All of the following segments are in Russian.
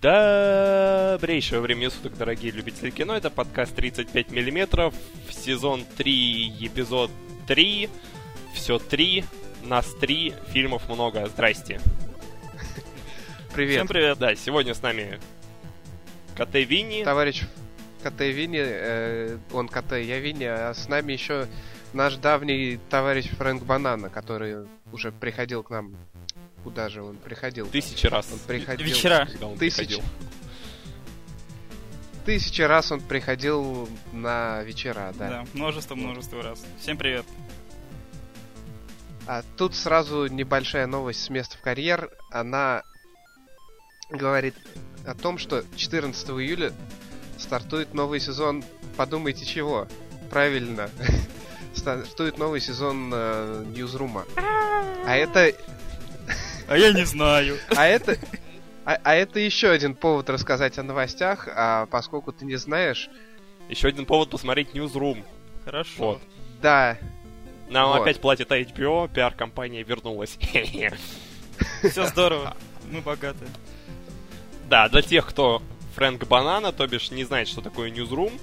Добрейшего времени суток, дорогие любители кино. Это подкаст 35 миллиметров, сезон 3, эпизод 3. Все 3, нас 3, фильмов много. Здрасте. Привет. Всем привет. Да, сегодня с нами КТ Винни. Товарищ КТ Винни, э, он КТ, я Винни, а с нами еще наш давний товарищ Фрэнк Банана, который уже приходил к нам Куда же он приходил? Тысячи раз. Он приходил. Вечера. Тысячи. приходил. Тысячи раз он приходил на вечера, да. Да, множество-множество раз. Всем привет. А тут сразу небольшая новость с места в карьер. Она говорит о том, что 14 июля стартует новый сезон. Подумайте чего? Правильно. Стартует новый сезон э, Ньюзрума. А это А я не знаю. А это... А, а это еще один повод рассказать о новостях, а поскольку ты не знаешь, Еще один повод посмотреть Newsroom. Хорошо. Вот. да, Нам Вот. опять платит HBO, пиар-компания вернулась. Все здорово. Мы богаты. Да, для тех, кто Фрэнк Банана, то бишь не знает, что такое Newsroom,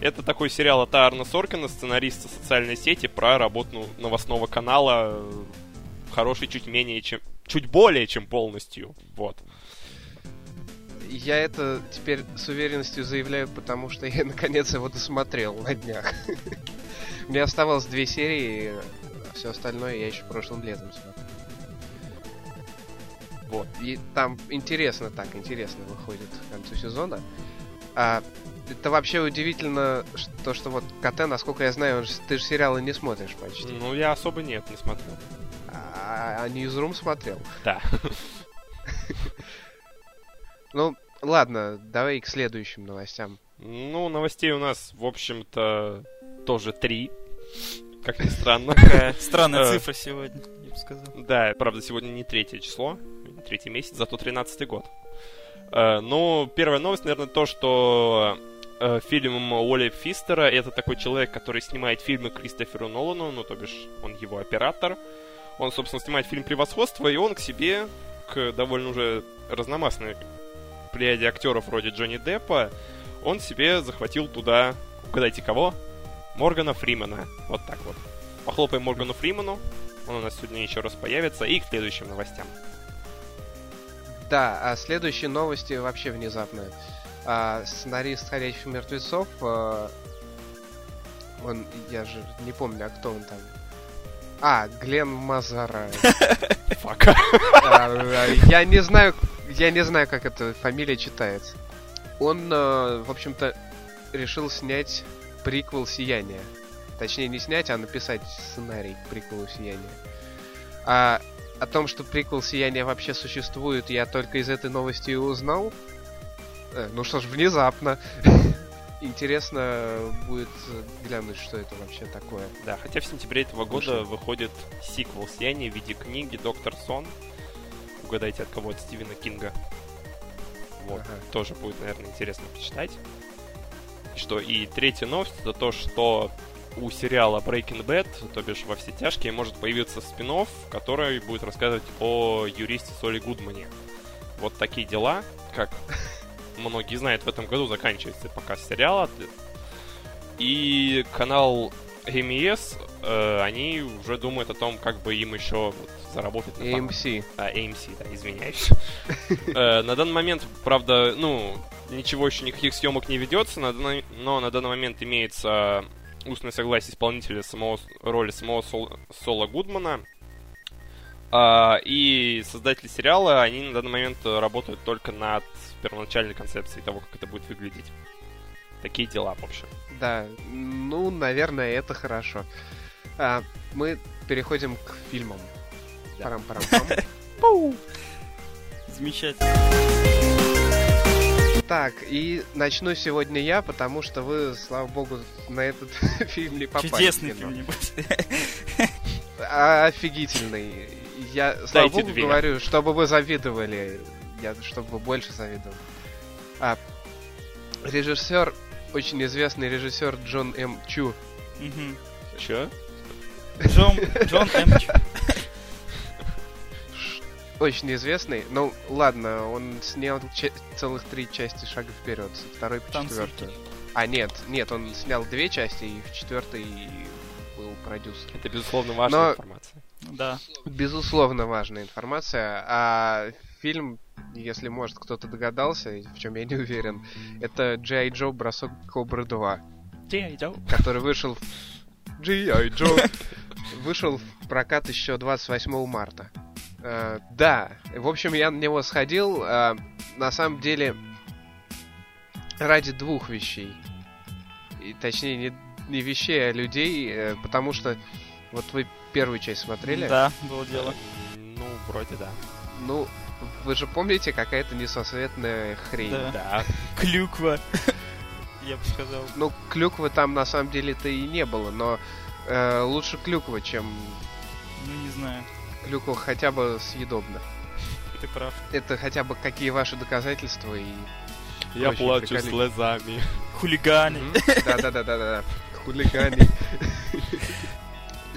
это такой сериал от Арна Соркина, сценариста социальной сети, про работу новостного канала, э, хороший чуть менее чем... Чуть более чем полностью. Вот. я это теперь с уверенностью заявляю, потому что я наконец его досмотрел на днях. Мне оставалось две серии, а все остальное я еще прошлым летом смотрел. Вот. И там интересно так, интересно выходит к концу сезона. А, это вообще удивительно, что, что вот КТ, насколько я знаю, он ты же сериалы не смотришь почти. Ну, я особо нет, не смотрел. А, а Newsroom смотрел. Да. Ну, ладно, давай к следующим новостям. Ну, новостей у нас, в общем-то, тоже три. Как ни странно. Странная Э. цифра сегодня, я бы сказал. Да, правда, сегодня не третье число, не третий месяц, зато тринадцатый год. Э, ну, первая новость, наверное, то, что э, фильм Уолли Фистера это такой человек, который снимает фильмы Кристоферу Нолану, ну, то бишь, он его оператор. Он, собственно, снимает фильм «Превосходство», и он к себе, к довольно уже разномастной плеяде актеров вроде Джонни Деппа, он себе захватил туда, угадайте кого? Моргана Фримена. Вот так вот. Похлопаем Моргану Фриману. Он у нас сегодня еще раз появится. И к следующим новостям. Да, а следующие новости вообще внезапные. А, сценарист «Ходячих мертвецов», а, он, я же не помню, а кто он там? А, Глен Мазара. Фак. Я не знаю, я не знаю, как эта фамилия читается. Он, э, в общем-то, решил снять приквел «Сияния». Точнее, не снять, а написать сценарий к приквелу «Сияния». А о том, что приквел «Сияния» вообще существует, я только из этой новости и узнал. Э, ну что ж, внезапно. Интересно будет глянуть, что это вообще такое. Да, хотя в сентябре этого года выходит сиквел «Сияние» в виде книги «Доктор Сон». Угадайте, от кого? От Стивена Кинга. Вот. Ага. Тоже будет, наверное, интересно почитать. Что, и третья новость, это то, что у сериала Breaking Bad, то бишь во все тяжкие, может появиться спин который будет рассказывать о юристе Соли Гудмане. Вот такие дела, как многие знают, в этом году заканчивается показ сериала. И канал MES, э, они уже думают о том, как бы им еще вот заработать на AMC. а, AMC, да, извиняюсь. Э, На данный момент, правда, ну, ничего еще, никаких съемок не ведется, но на данный момент имеется устное согласие исполнителя самого, роли самого Сол- Сола Гудмана. А, И создатели сериала, они на данный момент работают только над первоначальной концепцией того, как это будет выглядеть. Такие дела, в общем. Да, ну, наверное, это хорошо. А, мы переходим к фильмам. Да. Парам-парам-пам. Замечательно. Так, и начну сегодня я, потому что вы, слава богу, на этот фильм не попали. Чудесный фильм, небось. Офигительный. Я, слава Дайте богу, две. говорю, чтобы вы завидовали. Я, чтобы вы больше завидовали. А, режиссер, очень известный режиссер Джон М. Чу. Мгм. Че? Джон, Джон М. Чу. очень известный. Ну, ладно, он снял целых три части шага вперед, со второй по четвертую. А, нет, нет, он снял две части, и в четвертой был продюсер. Это, безусловно, важная Но- информация. Да. Безусловно, важная информация. А фильм, если, может, кто-то догадался, в чем я не уверен, это G.I. Джо Бросок Кобры 2, который вышел в... G.I. Джо вышел в прокат еще 28 марта. Э, да, в общем, я на него сходил, э, на самом деле, ради двух вещей. И, точнее, не, не вещей, а людей, э, потому что вот вы первую часть смотрели. Да, было дело. Ну, вроде да. Ну, вы же помните, какая-то несосветная хрень. Да. Да. Клюква. Я бы сказал. Ну, клюквы там на самом деле-то и не было, но э, лучше клюква, чем Ну, не знаю. клюква хотя бы съедобна. Ты прав. Это хотя бы какие ваши доказательства и... Я плачу слезами. Хулиганы. Да-да-да-да-да. Хулиганий.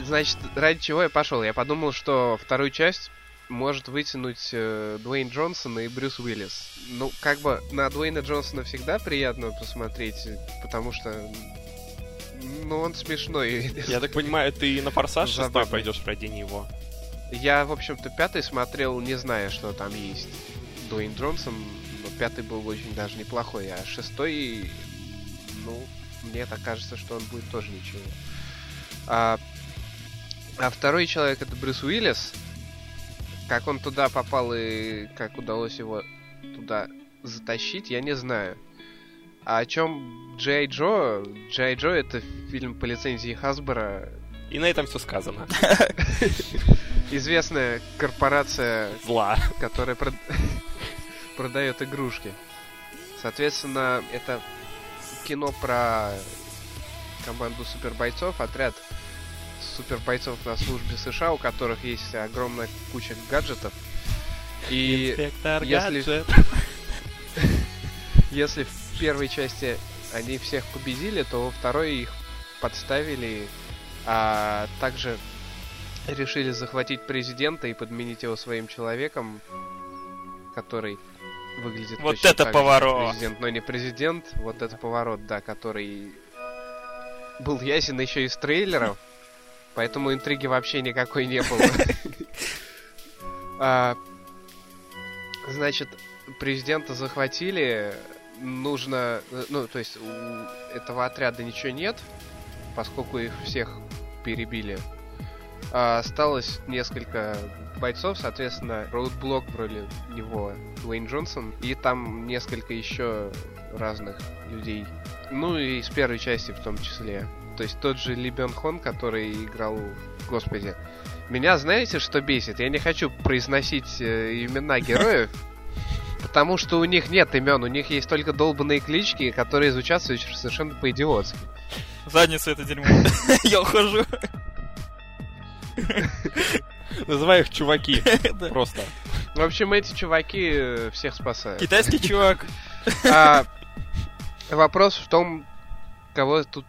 Значит, ради чего я пошел? Я подумал, что вторую часть может вытянуть э, Дуэйн Джонсон и Брюс Уиллис. Ну, как бы на Дуэйна Джонсона всегда приятно посмотреть, потому что... Ну, он смешной. Я так понимаю, ты на «Форсаж» шестой пойдешь ради него. Я, в общем-то, пятый смотрел, не зная, что там есть Дуэйн Джонсон, но пятый был очень даже неплохой, а шестой, ну, мне так кажется, что он будет тоже ничего. А, а второй человек это Брюс Уиллис. Как он туда попал и как удалось его туда затащить, я не знаю. А о чем Джей Джо? Джей Джо это фильм по лицензии Хасбора. И на этом все сказано. Известная корпорация Зла. которая прод- продает игрушки. Соответственно, это кино про команду супербойцов, отряд супербойцов на службе США, у которых есть огромная куча гаджетов. И Инспектор если- Гаджет. если в первой части они всех победили, то во второй их подставили, а также решили захватить президента и подменить его своим человеком, который выглядит Вот это так поворот! Президент, но не президент, вот это поворот, да, который был ясен еще из трейлеров, поэтому интриги вообще никакой не было. А, Значит, президента захватили, нужно, ну, то есть у этого отряда ничего нет, поскольку их всех перебили. А осталось несколько бойцов, соответственно, Роудблок в роли него Дуэйн Джонсон, и там несколько еще разных людей. Ну и с первой части в том числе. То есть тот же Ли Бен Хон, который играл, господи, меня знаете, что бесит? Я не хочу произносить э, имена героев, потому что у них нет имен, у них есть только долбанные клички, которые звучат совершенно по-идиотски. Задница это дерьмо. Я ухожу. Называй их чуваки. Просто. В общем, эти чуваки э, всех спасают. Китайский чувак. А, вопрос в том, кого тут,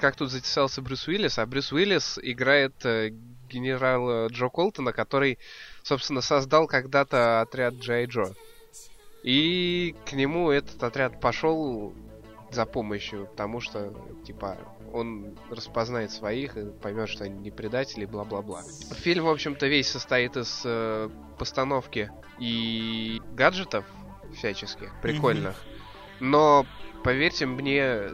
как тут затесался Брюс Уиллис, а Брюс Уиллис играет э, генерала Джо Колтона, который, собственно, создал когда-то отряд Джей Джо. И к нему этот отряд пошел за помощью, потому что, типа, он распознает своих и поймет, что они не предатели, бла-бла-бла. Фильм, в общем-то, весь состоит из э, постановки и гаджетов всяческих, прикольных. Но, поверьте мне,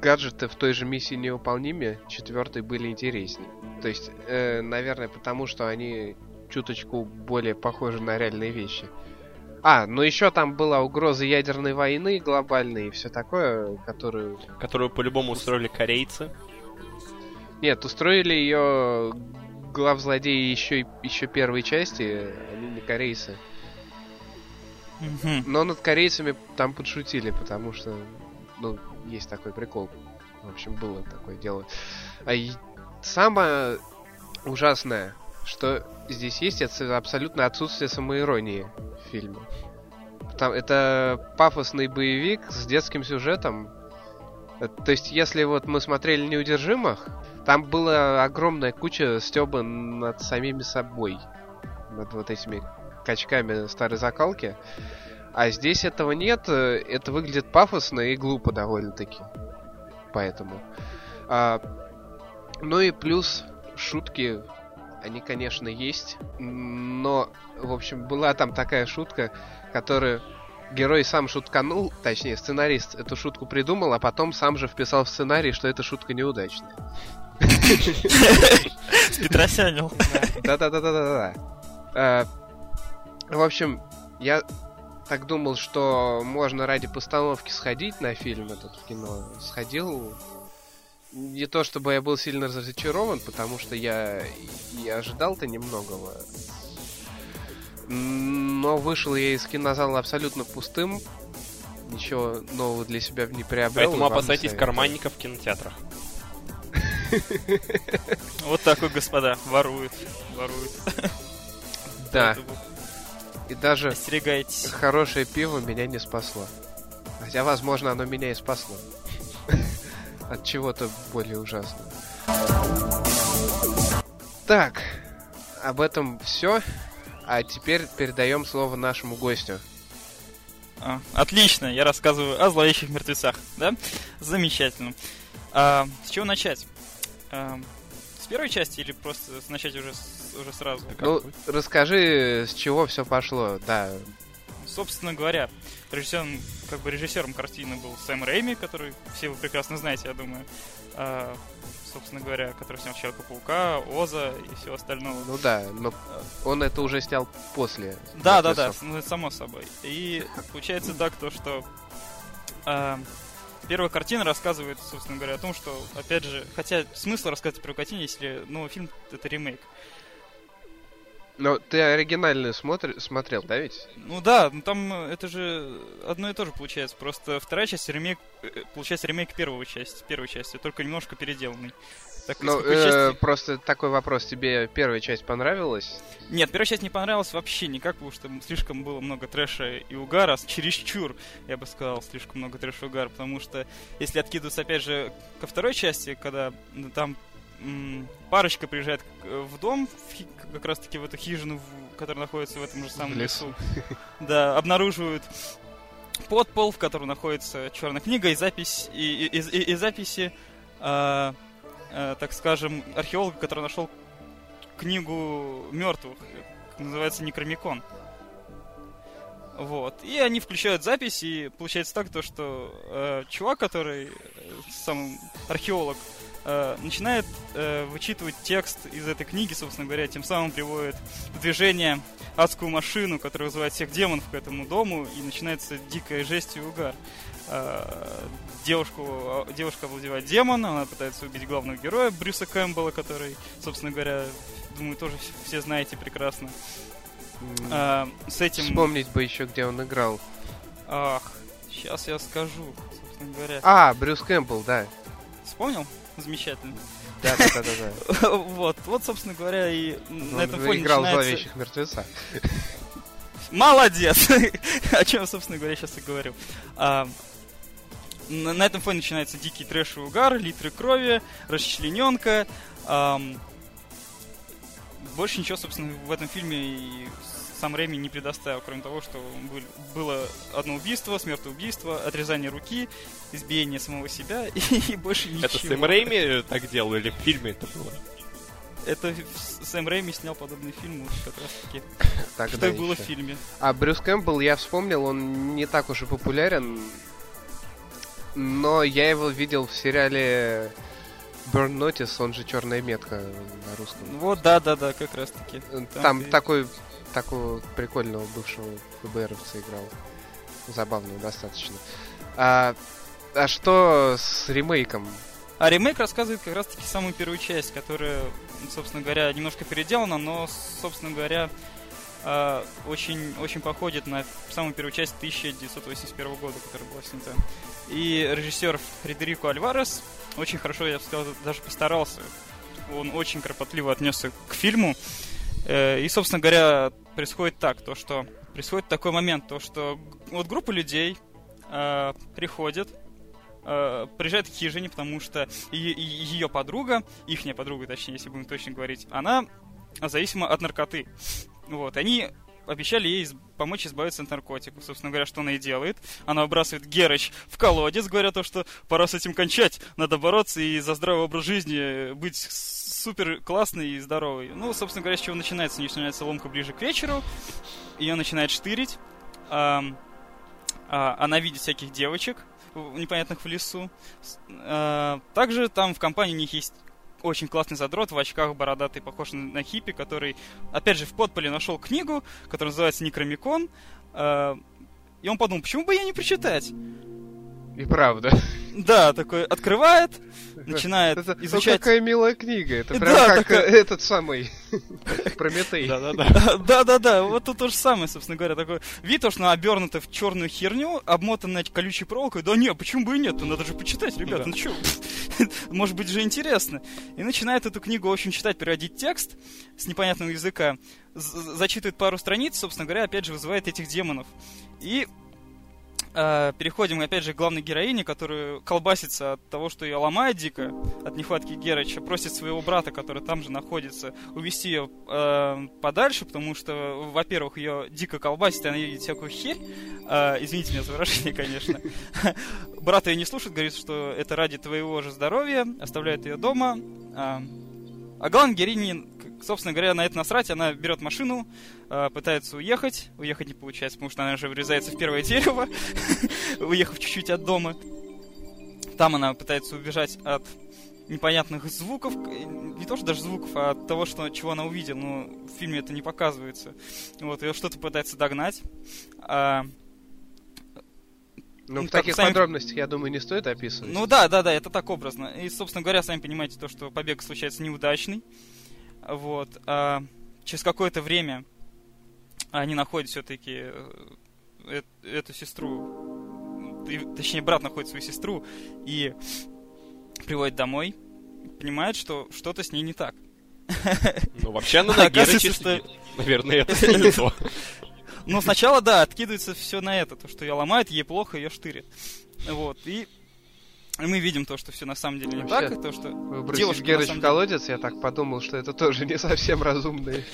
гаджеты в той же миссии невыполниме, четвертой были интереснее. То есть, э, наверное, потому что они чуточку более похожи на реальные вещи. А, ну еще там была угроза ядерной войны глобальной и все такое, которую... Которую по-любому устроили корейцы. Нет, устроили ее главзлодеи еще, еще первой части, они не корейцы. Но над корейцами там подшутили, потому что, ну, есть такой прикол. В общем, было такое дело. А и самое ужасное, что здесь есть, это абсолютно отсутствие самоиронии в фильме. Там, это пафосный боевик с детским сюжетом. Э, То есть, если вот мы смотрели «Неудержимых», там была огромная куча стеба над самими собой. Над вот этими качками старой закалки. А здесь этого нет, э, это выглядит пафосно и глупо довольно-таки. Поэтому. А, ну и плюс шутки, они, конечно, есть. Но, в общем, была там такая шутка, которую герой сам шутканул, точнее, сценарист эту шутку придумал, а потом сам же вписал в сценарий, что эта шутка неудачная. Петросянил. Да-да-да-да-да. Э, В общем, я так думал, что можно ради постановки сходить на фильм этот в кино. Сходил. Не то чтобы я был сильно разочарован, потому что я и ожидал-то немногого. Но вышел я из кинозала абсолютно пустым. Ничего нового для себя не приобрел. Поэтому опасайтесь советую. карманников в кинотеатрах. Вот такой, господа, воруют. Воруют. Да, и даже Остерегайтесь. хорошее пиво меня не спасло. Хотя, возможно, оно меня и спасло. От чего-то более ужасного. Так, об этом все. А теперь передаем слово нашему гостю. А, отлично, я рассказываю о зловещих мертвецах, да? Замечательно. А, с чего начать? А, первой части или просто начать уже, с- уже сразу? Ну, расскажи, с чего все пошло. Да, Собственно говоря, режиссером, как бы режиссером картины был Сэм Рэйми, который все вы прекрасно знаете, я думаю. А, собственно говоря, который снял Человека-паука, Оза и все остальное. ну да, но он это уже снял после. Да, да, да, ну, само собой. И получается так, то, что а, первая картина рассказывает, собственно говоря, о том, что, опять же, хотя смысл рассказывать про картине, если, ну, фильм это ремейк. Но ты оригинальную смотри- смотрел, да ведь? Ну да, ну там э, это же одно и то же получается. Просто вторая часть ремейк, э, получается ремейк первого части, первой части, только немножко переделанный. Так, Ну, э, части- просто такой вопрос. Тебе первая часть понравилась? Нет, первая часть не понравилась вообще никак, потому что слишком было много трэша и угара, чересчур, я бы сказал, слишком много трэша и угара, потому что если откидываться опять же ко второй части, когда ну, там м, парочка приезжает к- в дом, в хи- как раз таки в эту хижину, в- которая находится в этом же самом лесу. лесу, да, обнаруживают подпол, в котором находится черная книга и запись и, и- и- и записи, а, а, так скажем, археолога, который нашел книгу мертвых, называется Некромикон. Вот. И они включают запись, и получается так, то, что э, чувак, который э, сам археолог, э, начинает э, вычитывать текст из этой книги, собственно говоря, тем самым приводит в движение адскую машину, которая вызывает всех демонов к этому дому, и начинается дикая жесть и угар. Э, девушку, девушка овладевает демон, она пытается убить главного героя Брюса Кэмпбелла, который, собственно говоря, думаю, тоже вс- все знаете прекрасно. А, с этим... Вспомнить бы еще, где он играл. Ах, сейчас я скажу, собственно говоря. А, Брюс Кэмпбелл, да. Вспомнил? Замечательно. Да, да, да, да, да. вот, вот, собственно говоря, и на этом Он фоне играл начинается... зловещих мертвеца. Молодец! О чем, собственно говоря, сейчас и говорю. А, на, на этом фоне начинается дикий трэш и угар, литры крови, расчлененка. ам, больше ничего, собственно, в этом фильме и сам Рэми не предоставил, кроме того, что был- было одно убийство, смертоубийство, отрезание руки, избиение самого себя и, больше ничего. Это Сэм Рэйми так делал или в фильме это было? Это Сэм Рэйми снял подобный фильм вот как раз таки, Тогда что и было в еще. фильме. А Брюс Кэмпбелл, я вспомнил, он не так уж и популярен. Но я его видел в сериале Burn Notice, он же Черная метка на русском. Вот, да-да-да, как раз таки. Там, ты- такой такого прикольного бывшего ФБРовца играл. Забавного достаточно. А, а что с ремейком? А ремейк рассказывает как раз-таки самую первую часть, которая, собственно говоря, немножко переделана, но, собственно говоря, а, очень, очень походит на самую первую часть 1981 года, которая была снята. И режиссер Фредерико Альварес очень хорошо, я бы сказал, даже постарался. Он очень кропотливо отнесся к фильму. Э, И, собственно говоря, происходит так, то что происходит такой момент, то что вот группа людей э, приходит, э, приезжает к хижине, потому что ее подруга, ихняя подруга, точнее, если будем точно говорить, она зависима от наркоты. Вот, они обещали ей помочь избавиться от наркотиков. Собственно говоря, что она и делает. Она выбрасывает Герыч в колодец, говоря то, что пора с этим кончать, надо бороться и за здравый образ жизни быть супер классный и здоровый. Ну, собственно говоря, с чего начинается? Начинается ломка ближе к вечеру, ее начинает штырить. А, она видит всяких девочек, непонятных в лесу. А, также там в компании у них есть очень классный задрот в очках бородатый, похож на, хиппи, который, опять же, в подполе нашел книгу, которая называется Некромикон. Э, и он подумал, почему бы я не прочитать? И правда. Да, такой открывает, начинает это, изучать... Ну, какая милая книга. Это прям да, как такая... этот самый Прометей. Да-да-да. Да-да-да, вот тут то же самое, собственно говоря. Такой вид, что она обернута в черную херню, обмотанная колючей проволокой. Да нет, почему бы и нет? Надо же почитать, ребят, ну что? Может быть же интересно. И начинает эту книгу, в общем, читать, переводить текст с непонятного языка. Зачитывает пару страниц, собственно говоря, опять же, вызывает этих демонов. И э, переходим, опять же, к главной героине, которая колбасится от того, что ее ломает дико, от нехватки Герыча, просит своего брата, который там же находится, увести ее э, подальше, потому что, во-первых, ее дико колбасит, и она видит всякую херь. Э, извините меня за выражение, конечно. Брат ее не слушает, говорит, что это ради твоего же здоровья, оставляет ее дома. А, а главная героиня собственно говоря, на это насрать, она берет машину, пытается уехать. Уехать не получается, потому что она уже врезается в первое дерево, уехав чуть-чуть от дома. Там она пытается убежать от непонятных звуков, не то что даже звуков, а от того, что, чего она увидела, но в фильме это не показывается. Вот, ее что-то пытается догнать. А, ну, в таких сами... подробностях, я думаю, не стоит описывать. Ну да, да, да, это так образно. И, собственно говоря, сами понимаете то, что побег случается неудачный. Вот. А через какое-то время они находят все-таки э, эту сестру, точнее, брат находит свою сестру и приводит домой, понимает, что что-то с ней не так. Ну, вообще она на Герыча Наверное, это не то. Но сначала, да, откидывается все на это, то, что ее ломает, ей плохо, ее штырит. Вот, и мы видим то, что все на самом деле не Вообще, так, и то, что девушка Герыч в колодец, деле... я так подумал, что это тоже не совсем разумно.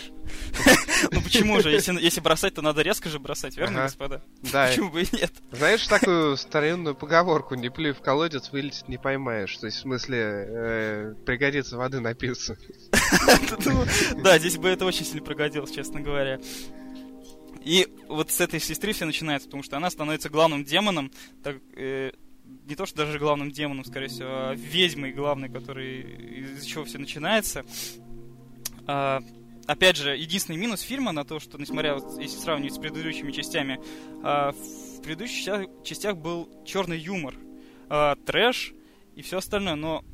Ну почему же? Если бросать, то надо резко же бросать, верно, господа? Да. Почему бы и нет? Знаешь такую старинную поговорку, не плюй в колодец, вылететь не поймаешь. То есть, в смысле, э, пригодится воды напиться. Ну, да, здесь бы это очень сильно пригодилось, честно говоря. И вот с этой сестры все начинается, потому что она становится главным демоном, так, э, не то что даже главным демоном, скорее всего, а ведьмой главной, который из-за чего все начинается. А, опять же, единственный минус фильма на то, что, несмотря, вот, если сравнивать с предыдущими частями, а, в предыдущих частях был черный юмор, а, трэш и все остальное, но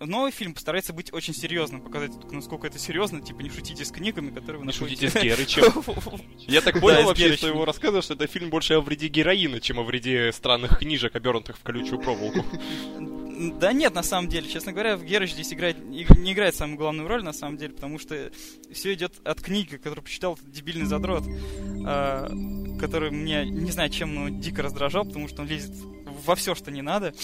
новый фильм постарается быть очень серьезным, показать, насколько это серьезно, типа не шутите с книгами, которые вы Не шутите с Герычем. Я так понял вообще, что его рассказывают, что это фильм больше о вреде героина, чем о вреде странных книжек, обернутых в колючую проволоку. Да нет, на самом деле, честно говоря, Герыч здесь играет, не играет самую главную роль, на самом деле, потому что все идет от книги, которую почитал дебильный задрот, а, который меня, не знаю, чем, но дико раздражал, потому что он лезет во все, что не надо.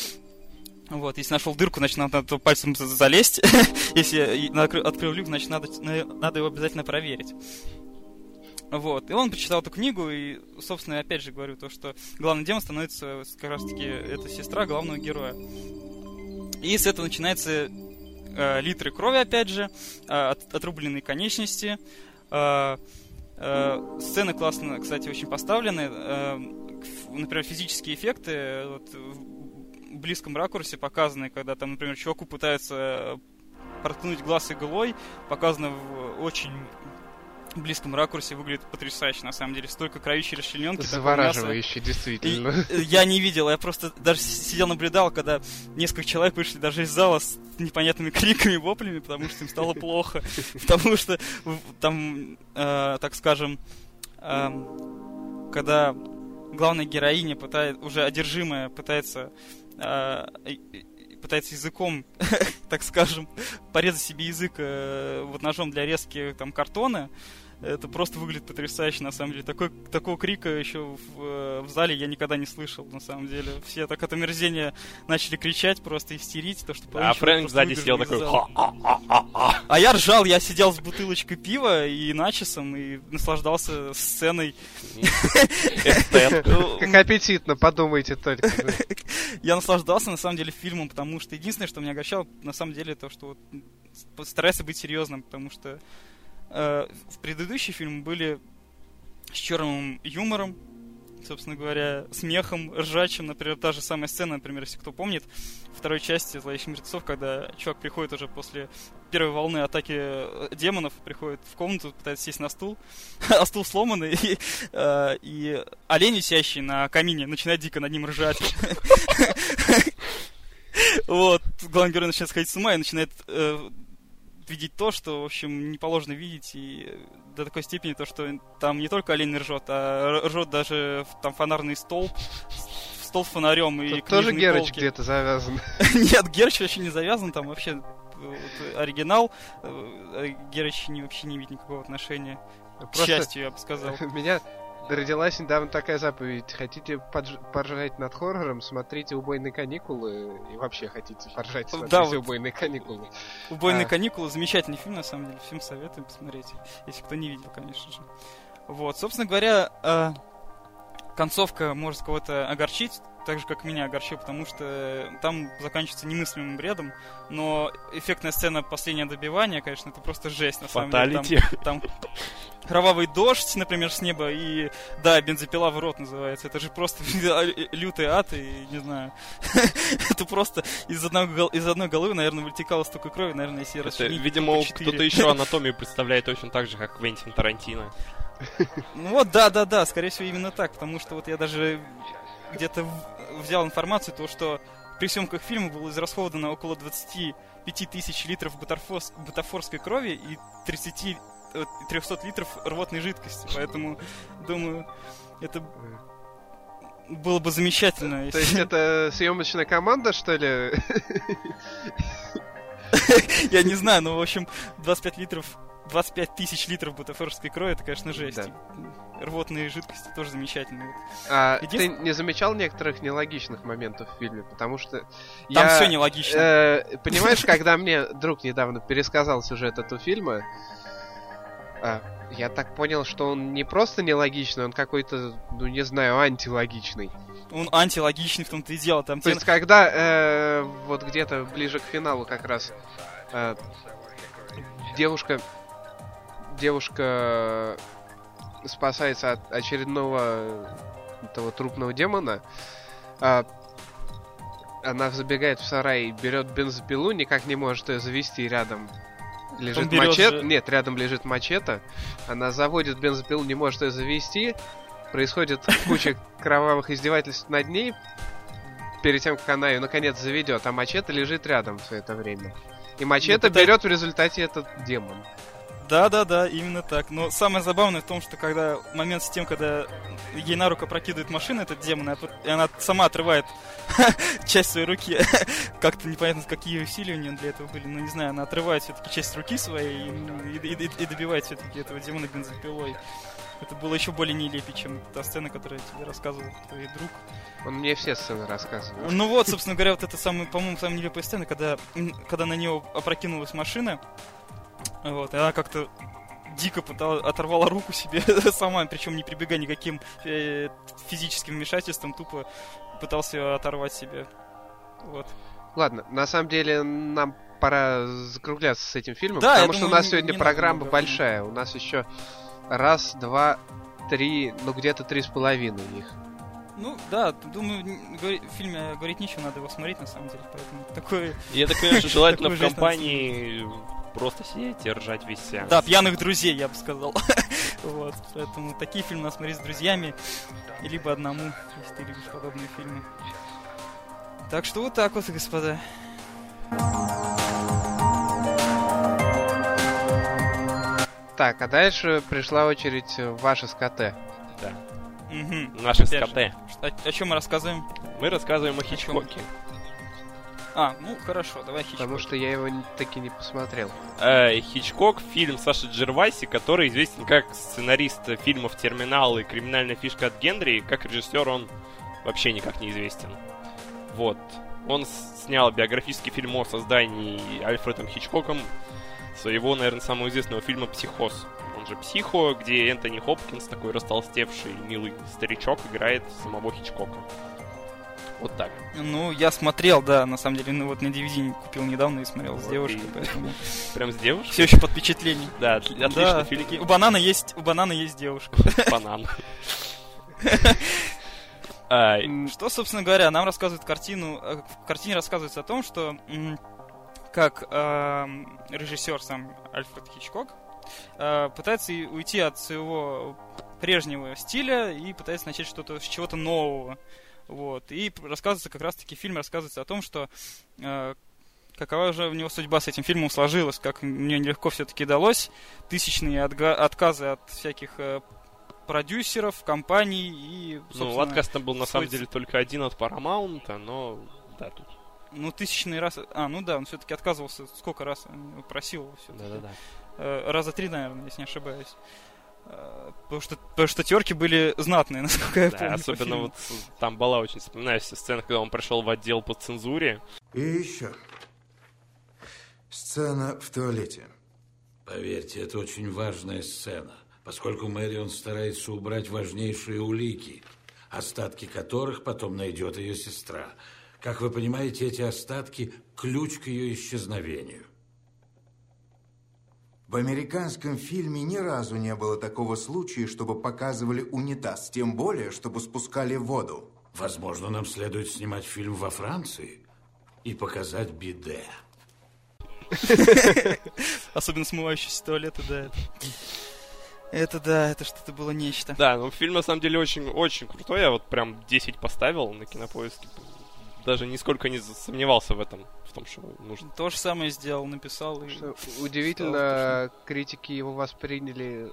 Вот, если нашел дырку, значит, надо пальцем залезть. если открыл люк, значит, надо, надо его обязательно проверить. Вот. И он прочитал эту книгу, и, собственно, опять же говорю то, что главный демон становится как раз-таки эта сестра главного героя. И с этого начинается э, литры крови, опять же, э, от, отрубленные конечности. Э, э, сцены классно, кстати, очень поставлены. Э, например, физические эффекты. Вот, близком ракурсе показаны, когда там, например, чуваку пытаются э, проткнуть глаз иглой, показано в очень близком ракурсе выглядит потрясающе, на самом деле. Столько кровищей расчлененки. Завораживающе, действительно. И, я не видел, я просто даже сидел, наблюдал, когда несколько человек вышли даже из зала с непонятными криками, воплями, потому что им стало плохо. Потому что там, э, так скажем, э, когда главная героиня пытает, уже одержимая пытается пытается языком, так скажем, порезать себе язык э, вот ножом для резки там картона, Это просто выглядит потрясающе, на самом деле. Такой, такого крика еще в, э, в зале я никогда не слышал, на самом деле. Все так от омерзения начали кричать, просто истерить, то, что А Фрэнк сзади сидел такой... А я ржал, я сидел с бутылочкой пива и начесом, и наслаждался сценой. Как аппетитно, подумайте только. Я наслаждался, на самом деле, фильмом, потому что единственное, что меня огорчало, на самом деле, то, что старается быть серьезным, потому что э, в предыдущие фильмы были с черным юмором, собственно говоря, смехом, ржачим, например, та же самая сцена, например, если кто помнит, второй части «Зловещих мертвецов», когда чувак приходит уже после первой волны атаки э, демонов, приходит в комнату, пытается сесть на стул, а стул сломанный, и, э, и олень, висящий на камине, начинает дико над ним ржать. Вот, главный герой начинает сходить с ума и начинает э, видеть то, что, в общем, не положено видеть, и до такой степени то, что там не только олень ржет, а ржет даже там фонарный столб, стол с фонарем и Тут тоже Герыч где-то завязан. Нет, Герыч вообще не завязан, там вообще вот, оригинал, э, Герыч не, вообще не имеет никакого отношения. К счастью, я бы сказал. Меня родилась недавно такая заповедь. Хотите поржать над хоррором, смотрите «Убойные каникулы». И вообще хотите поржать, смотрите да, вот «Убойные каникулы». «Убойные а... каникулы» — замечательный фильм, на самом деле. Фильм советую посмотреть, если кто не видел, конечно же. Вот, собственно говоря, э, концовка может кого-то огорчить, так же, как меня огорчил, потому что там заканчивается немыслимым бредом, но эффектная сцена последнего добивания, конечно, это просто жесть, на самом деле. Там, там кровавый дождь, например, с неба, и, да, бензопила в рот называется. Это же просто лютый ад, и, не знаю, это просто из, одного, из одной головы, наверное, вытекало столько крови, наверное, если расчленить. Видимо, кто-то еще анатомию представляет точно так же, как Квентин Тарантино. Ну вот, да-да-да, скорее всего, именно так, потому что вот я даже где-то взял информацию, то, что при съемках фильма было израсходовано около 25 тысяч литров бутафорс, бутафорской крови и 30, 300 э, литров рвотной жидкости. Поэтому, думаю, это было бы замечательно. Если... То есть это съемочная команда, что ли? Я не знаю, но, в общем, 25 литров 25 тысяч литров бутафорской крови, это, конечно, жесть. Да. Рвотные жидкости тоже замечательные. А Един... ты не замечал некоторых нелогичных моментов в фильме? Потому что Там я, все нелогично. Э, понимаешь, когда мне друг недавно пересказал сюжет этого фильма, э, я так понял, что он не просто нелогичный, он какой-то, ну не знаю, антилогичный. Он антилогичный в том-то и дело. Там То те... есть, когда э, вот где-то ближе к финалу как раз э, девушка девушка спасается от очередного этого трупного демона. А, она забегает в сарай, берет бензопилу, никак не может ее завести рядом. Лежит мачете. Же... Нет, рядом лежит мачете. Она заводит бензопилу, не может ее завести. Происходит куча кровавых издевательств над ней. Перед тем, как она ее наконец заведет, а мачете лежит рядом все это время. И мачете берет в результате этот демон. Да, да, да, именно так. Но самое забавное в том, что когда момент с тем, когда ей на руку прокидывает машина этот демон, и она сама отрывает часть своей руки. Как-то непонятно, какие усилия у нее для этого были. Но не знаю, она отрывает все-таки часть руки своей и, и, и, и добивает все-таки этого демона бензопилой. Это было еще более нелепее, чем та сцена, которую я тебе рассказывал, твой друг. Он мне все сцены рассказывал. Ну вот, собственно говоря, вот это самая, по-моему, самая нелепая сцена, когда, когда на нее опрокинулась машина, вот, и она как-то дико пыталась, оторвала руку себе сама, причем не прибегая никаким э, физическим вмешательством, тупо пытался оторвать себе. Вот. Ладно, на самом деле нам пора закругляться с этим фильмом, да, потому что думаю, у нас сегодня программа большая. У нас еще раз, два, три, ну где-то три с половиной их. Ну, да, думаю, в фильме говорить нечего, надо его смотреть на самом деле, поэтому такой... Я так понимаю, что желательно в компании просто сидеть и ржать весь сеанс. Да, пьяных друзей, я бы сказал. вот, поэтому такие фильмы надо смотреть с друзьями, либо одному, если ты любишь подобные фильмы. Так что вот так вот, господа. Так, а дальше пришла очередь ваша СКТ. Да. Угу. Наши СКТ. О, о чем мы рассказываем? Мы рассказываем о Хичкоке. А, ну хорошо, давай Хичкок. Потому что я его таки не посмотрел. Э, Хичкок, фильм Саши Джерваси, который известен как сценарист фильмов «Терминал» и «Криминальная фишка от Генри», как режиссер он вообще никак не известен. Вот. Он снял биографический фильм о создании Альфредом Хичкоком своего, наверное, самого известного фильма «Психоз». Он же «Психо», где Энтони Хопкинс, такой растолстевший, милый старичок, играет самого Хичкока. Вот так. Ну, я смотрел, да, на самом деле, ну вот на DVD купил недавно и смотрел вот с девушкой, и... поэтому... Прям с девушкой? Все еще под впечатлением. Да, отличный да, фильм. У банана есть, у банана есть девушка. Банан. Что, собственно говоря, нам рассказывает картину... Э, в картине рассказывается о том, что как режиссер сам Альфред Хичкок э, пытается уйти от своего прежнего стиля и пытается начать что-то с чего-то нового. Вот. И рассказывается как раз-таки фильм рассказывается о том, что э, какова же у него судьба с этим фильмом сложилась, как мне нелегко все-таки далось. Тысячные отга- отказы от всяких э, продюсеров, компаний и, Ну, отказ там был на самом деле только один от Paramount, но да, тут ну, тысячный раз... А, ну да, он все-таки отказывался сколько раз просил все Да-да-да. Э, раза три, наверное, если не ошибаюсь. Потому что, потому что терки были знатные, насколько я да, помню. Особенно вот там была очень вспоминающаяся сцена, когда он пришел в отдел по цензуре. И еще. Сцена в туалете. Поверьте, это очень важная сцена, поскольку Мэрион старается убрать важнейшие улики, остатки которых потом найдет ее сестра. Как вы понимаете, эти остатки – ключ к ее исчезновению. В американском фильме ни разу не было такого случая, чтобы показывали унитаз, тем более, чтобы спускали воду. Возможно, нам следует снимать фильм во Франции и показать биде. Особенно смывающийся туалеты, да. Это да, это что-то было нечто. Да, ну фильм на самом деле очень, очень крутой. Я вот прям 10 поставил на кинопоиске. Даже нисколько не сомневался в этом том, что нужно. То же самое сделал, написал. И что удивительно, критики его восприняли...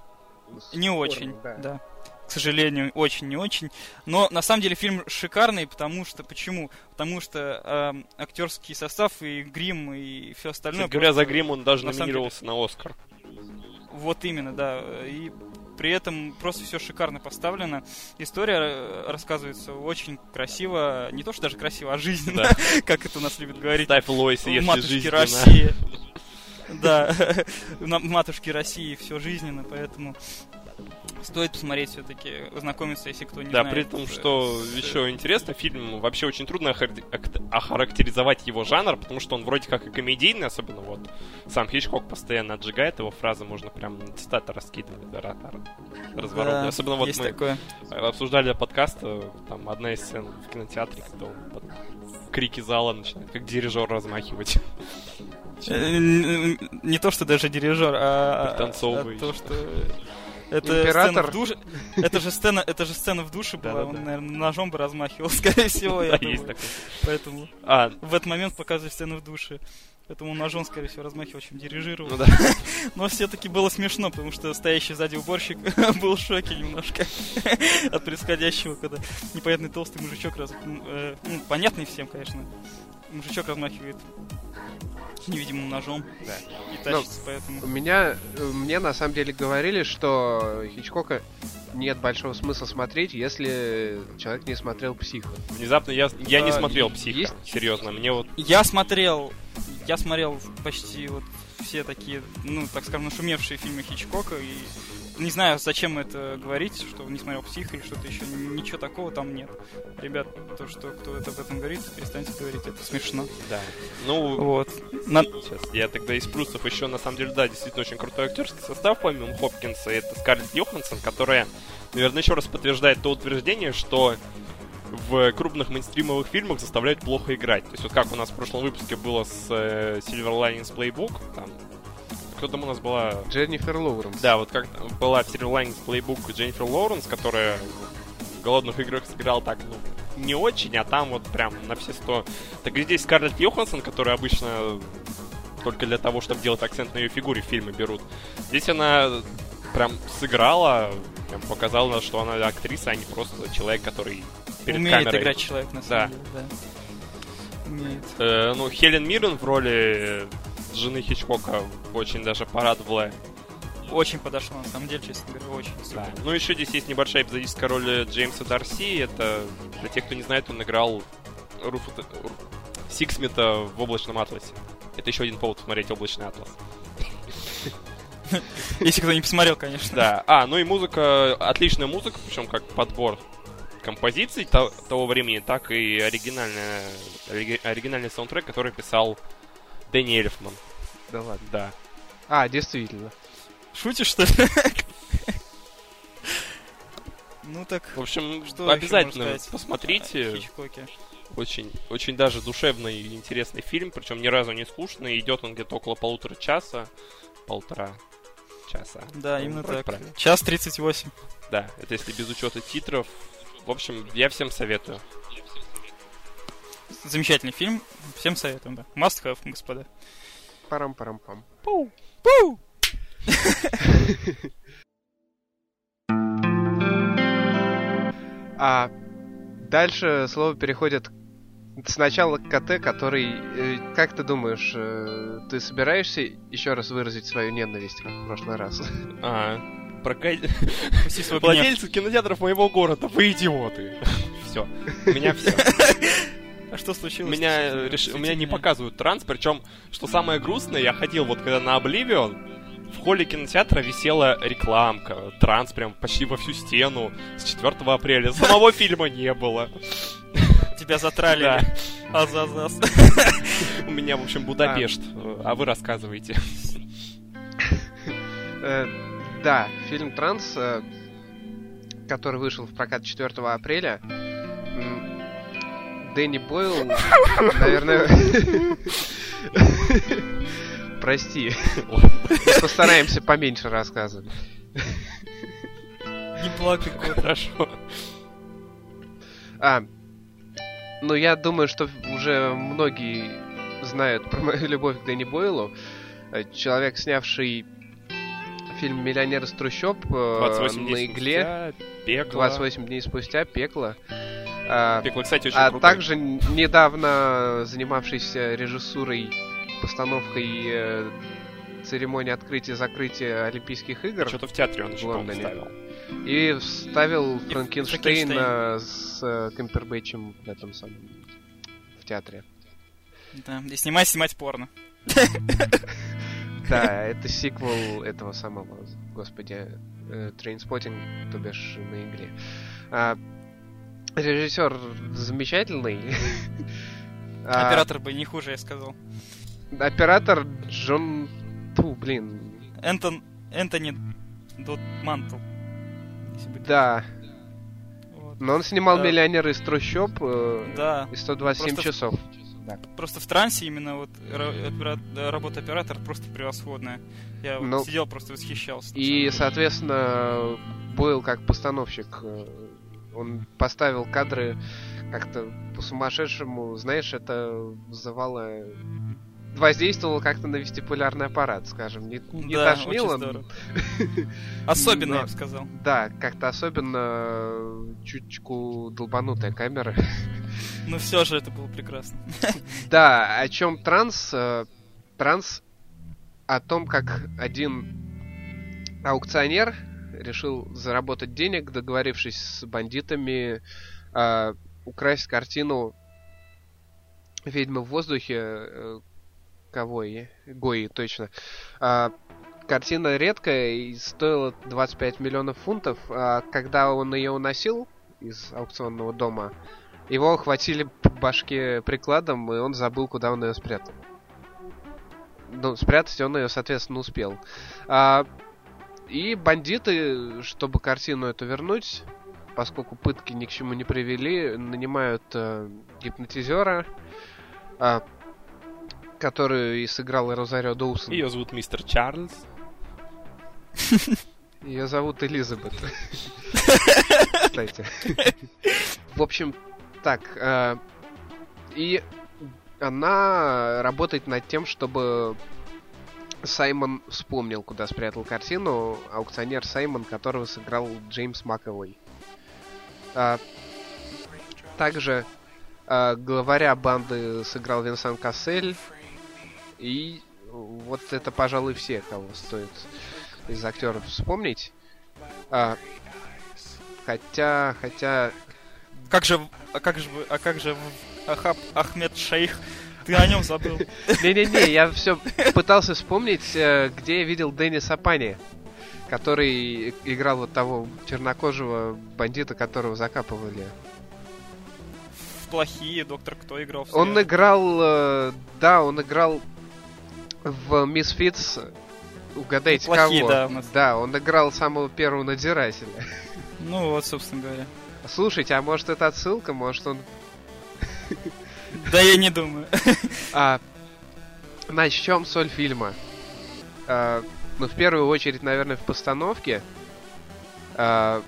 Не спорно, очень, да. да. К сожалению, очень не очень. Но на самом деле фильм шикарный, потому что почему? Потому что э, актерский состав и грим и все остальное. Кстати, говоря, за грим он даже на номинировался деле... на Оскар. Вот именно, да. И при этом просто все шикарно поставлено. История э, рассказывается очень красиво, не то что даже красиво, а жизненно, да. как это у нас любят говорить. Ставь лойс, Матушки России. Да, матушки России все жизненно, поэтому стоит посмотреть все-таки, ознакомиться, если кто не да, знает. Да, при том, что с... еще интересно, фильм вообще очень трудно охарактеризовать его жанр, потому что он вроде как и комедийный, особенно вот сам Хичкок постоянно отжигает его фразы, можно прям цитаты раскидывать, да, разворотные. Да, особенно вот мы такое. обсуждали подкаст, там одна из сцен в кинотеатре, когда он под крики зала начинает, как дирижер размахивать. Э, не то, что даже дирижер, а, а то, что это Император. Это же сцена, это же сцена в душе была. Он, наверное, ножом бы размахивал, скорее всего. Да, есть такой. Поэтому а. в этот момент показывает сцену в душе. Поэтому ножом, скорее всего, размахивал, чем дирижировал. Ну, да. Но все-таки было смешно, потому что стоящий сзади уборщик был в шоке немножко от происходящего, когда непонятный толстый мужичок, раз... э, ну, понятный всем, конечно, мужичок размахивает невидимым ножом. Да. И тащится, ну, поэтому... У меня, мне на самом деле говорили, что Хичкока нет большого смысла смотреть, если человек не смотрел «Психо». Внезапно я, я не а, смотрел «Психо», есть... серьезно, мне вот... Я смотрел, я смотрел почти вот все такие, ну, так скажем, нашумевшие фильмы Хичкока, и не знаю, зачем это говорить, что не смотрел псих или что-то еще. Ничего такого там нет. Ребят, то, что кто это об этом говорит, перестаньте говорить, это смешно. Да. Ну, вот. На... Сейчас, я тогда из плюсов еще, на самом деле, да, действительно очень крутой актерский состав, помимо Хопкинса, это Скарлетт Йоханссон, которая, наверное, еще раз подтверждает то утверждение, что в крупных мейнстримовых фильмах заставляют плохо играть. То есть вот как у нас в прошлом выпуске было с э, Silver Linings Playbook, там кто там у нас была? Дженнифер Лоуренс. Да, вот как была в Linings Playbook Дженнифер Лоуренс, которая в голодных играх сыграл так, ну, не очень, а там вот прям на все сто. Так и здесь Скарлетт Йоханссон, которая обычно только для того, чтобы делать акцент на ее фигуре в фильмы берут. Здесь она прям сыграла, прям показала, что она актриса, а не просто человек, который перед Умеет камерой. играть человек, на самом да. деле, да. имеет. Э, ну, Хелен Миррен в роли жены Хичкока очень даже порадовала. Очень подошло, на самом деле, честно говоря, очень. Да. Ну, еще здесь есть небольшая эпизодическая роль Джеймса Дарси. Это, для тех, кто не знает, он играл Руфа... Сиксмита в «Облачном атласе». Это еще один повод смотреть «Облачный атлас». Если кто не посмотрел, конечно. Да. А, ну и музыка, отличная музыка, причем как подбор композиций то- того времени, так и оригинальная, ориги- оригинальный саундтрек, который писал Дэнни Эльфман. Да ладно. Да. А, действительно. Шутишь, что ли? Ну так, В общем, что обязательно посмотрите. Хичкоке? Очень, очень даже душевный и интересный фильм, причем ни разу не скучный. Идет он где-то около полутора часа. Полтора часа. Да, Ну, именно так. правильно. Час 38. Да, это если без учета титров. В общем, я всем советую. Замечательный фильм. Всем советуем, да. Must have, господа. Парам-парам-пам. Пу! Пу! А дальше слово переходит сначала к КТ, который... э, Как ты думаешь, э, ты собираешься еще раз выразить свою ненависть, как в прошлый раз? А, про ка- Пусти свой гнев. Владельцы кинотеатров моего города, вы идиоты. Все. У меня все. А что случилось? Меня, Слушайте, реш- у меня не показывают транс, причем, что самое грустное, я ходил вот когда на Обливион, в холле кинотеатра висела рекламка, транс прям почти во всю стену с 4 апреля. Самого фильма не было. Тебя затралили. Да. Азазас. У меня, в общем, Будапешт. А вы рассказываете. Э, Да, фильм «Транс», э, который вышел в прокат 4 апреля, Дэнни Бойл, наверное... Прости. Постараемся поменьше рассказывать. Не плакай, кот. Хорошо. А, ну я думаю, что уже многие знают про мою любовь к Дэнни Бойлу. Человек, снявший фильм «Миллионер из трущоб» э, 28 на дней игле, спустя, пекло. 28 дней спустя, «Пекло». А, Пекло, кстати, очень а крутой. также недавно занимавшийся режиссурой, постановкой э, церемонии открытия и закрытия Олимпийских игр. Что-то в театре он еще, в Лондоне. ставил. И ставил Франкенштейна с э, Камбербэтчем в этом самом в театре. Да, и снимать, снимать порно. Да, это сиквел этого самого, господи, Trainspotting, то бишь на игре. Режиссер замечательный. А, Оператор бы не хуже, я сказал. Оператор Джон... Ту, блин. Энтон... Энтони Дот Мантл. Если быть Да, Вот. но он снимал Да. «Миллионер из трущоб» э, Да, и 127 Просто- часов. просто в трансе именно вот опера- да, работа оператора просто превосходная. Я вот Ну, сидел, просто восхищался. И, соответственно, Бойл как постановщик, э, он поставил кадры как-то по-сумасшедшему, знаешь, это вызывало... Воздействовало как-то на вестибулярный аппарат, скажем. Не, не Да, тошнило, очень. Особенно, Но- я бы сказал. да, как-то особенно чуточку долбанутая камера. Но все же это было прекрасно. Да, о чем транс? э, Транс о том, как один аукционер решил заработать денег, договорившись с бандитами, э, украсть картину «Ведьмы в воздухе». э, Кого? я? Гои, точно. А, картина редкая и стоила 25 миллионов фунтов. А когда он ее уносил из аукционного дома, его охватили по башке прикладом, и он забыл, куда он ее спрятал. Ну, спрятать он ее, соответственно, успел. А, и бандиты, чтобы картину эту вернуть, поскольку пытки ни к чему не привели, нанимают э, гипнотизера, а, который и сыграл Розарио Доусон. Ее зовут мистер Чарльз. Ее зовут Элизабет. Кстати. В общем, так. э, И она работает над тем, чтобы Саймон вспомнил, куда спрятал картину. Аукционер Саймон, которого сыграл Джеймс Маковой. А, Также А, главаря банды сыграл Винсан Кассель. И вот это, пожалуй, все, кого стоит из актеров вспомнить. А, хотя, хотя... Как же, а как же, а как же Ахаб Ахмед Шейх? Ты о нем забыл. Не-не-не, я все пытался вспомнить, э, где я видел Денниса Пани, который играл вот того чернокожего бандита, которого закапывали. В плохие, доктор Кто играл в Он играл, э, да, он играл в Мисфитс. Угадайте, Ну, плохие, кого? да, нас. Да, он играл самого первого надзирателя. Ну вот, собственно говоря. Слушайте, а может это отсылка, может он... Да я не думаю. А, значит, в чем соль фильма? А, ну, в первую очередь, наверное, в постановке. А,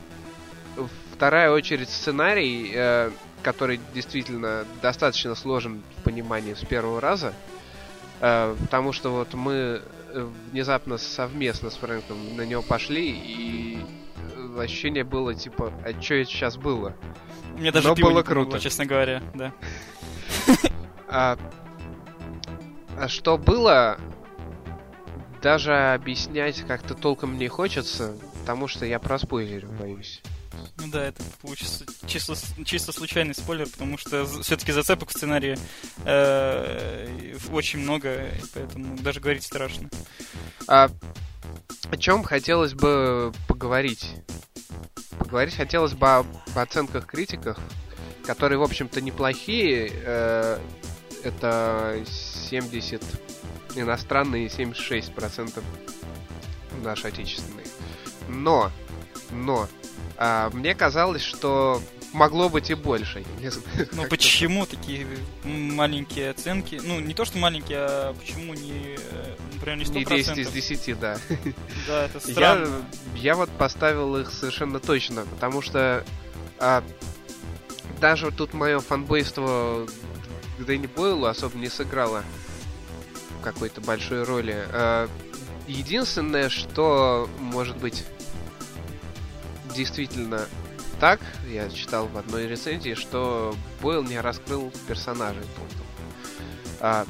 вторая очередь сценарий, э, который действительно достаточно сложен в понимании с первого раза. Э, потому что вот мы э, внезапно совместно с Фрэнком на него пошли, и ощущение было типа, а что это сейчас было? Мне даже Но пиво было не круто. честно говоря, да. А, а что было, даже объяснять как-то толком не хочется, потому что я проспойлерю, боюсь. Ну да, это получится чисто, чисто случайный спойлер, потому что все-таки зацепок в сценарии э, очень много, поэтому даже говорить страшно. А, о чем хотелось бы поговорить? Поговорить хотелось бы об оценках критиков, которые, в общем-то, неплохие. Э, это 70 иностранные и 76% наши отечественные. Но, но, а, мне казалось, что могло быть и больше. Я как-то почему такие маленькие оценки? Ну, не то, что маленькие, а почему не, э, например, не 100%? Не 10 из 10, да. Да, это Я, странно. я вот поставил их совершенно точно, потому что а, даже тут мое фанбойство к Дэнни Бойлу особо не сыграло какой-то большой роли. А, единственное, что может быть действительно так, я читал в одной рецензии, что Бойл не раскрыл персонажей толком. А,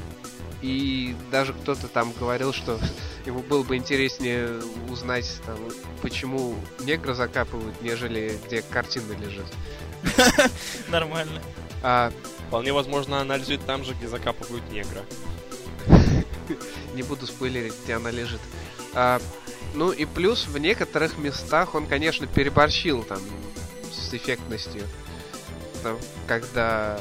и даже кто-то там говорил, что ему было бы интереснее узнать, там, почему негра закапывают, нежели где картина лежит. Нормально. Вполне возможно, анализует там же, где закапывают негра. не буду спойлерить, где она лежит. А, ну и плюс в некоторых местах он, конечно, переборщил там с эффектностью. Там, когда...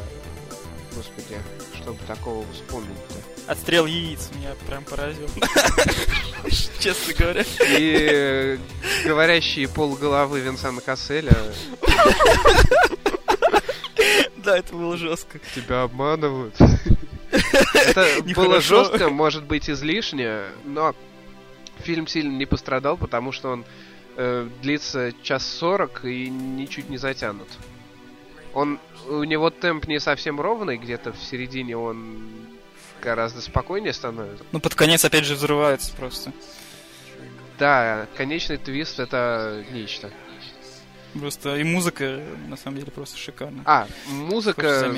Господи, чтобы такого вспомнить-то. Отстрел яиц меня прям поразил. Честно говоря. И говорящие полголовы Винсана Касселя Да, это было жестко. тебя обманывают. Это было жестко, может быть излишне, но фильм сильно не пострадал, потому что он э, длится час сорок и ничуть не затянут. Он у него темп не совсем ровный, где-то в середине он гораздо спокойнее становится. Ну, под конец опять же взрывается просто. Да, конечный твист это нечто. Просто и музыка, на самом деле, просто шикарна. А, музыка.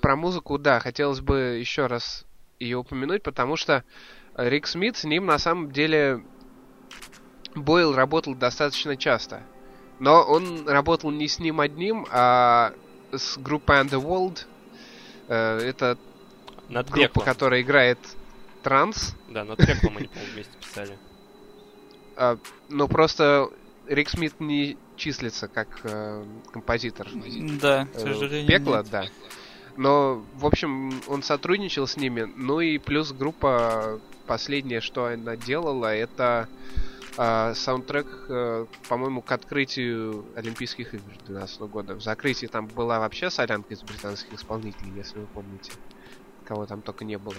Про музыку, да, хотелось бы еще раз ее упомянуть, потому что Рик Смит с ним на самом деле Бойл работал достаточно часто. Но он работал не с ним одним, а с группой Underworld. Э, Это Над группа, пеклом. которая играет транс. Да, над пеклом они, по-моему, вместе писали. А, Но просто Рик Смит не числится как э, композитор. Да, к Э, сожалению. Пекло, нет. да. Но, в общем, он сотрудничал с ними. Ну и плюс группа, последнее, что она делала, это а, саундтрек, э, по-моему, к открытию Олимпийских игр 2012 года. В закрытии там была вообще солянка из британских исполнителей, если вы помните. Кого там только не было.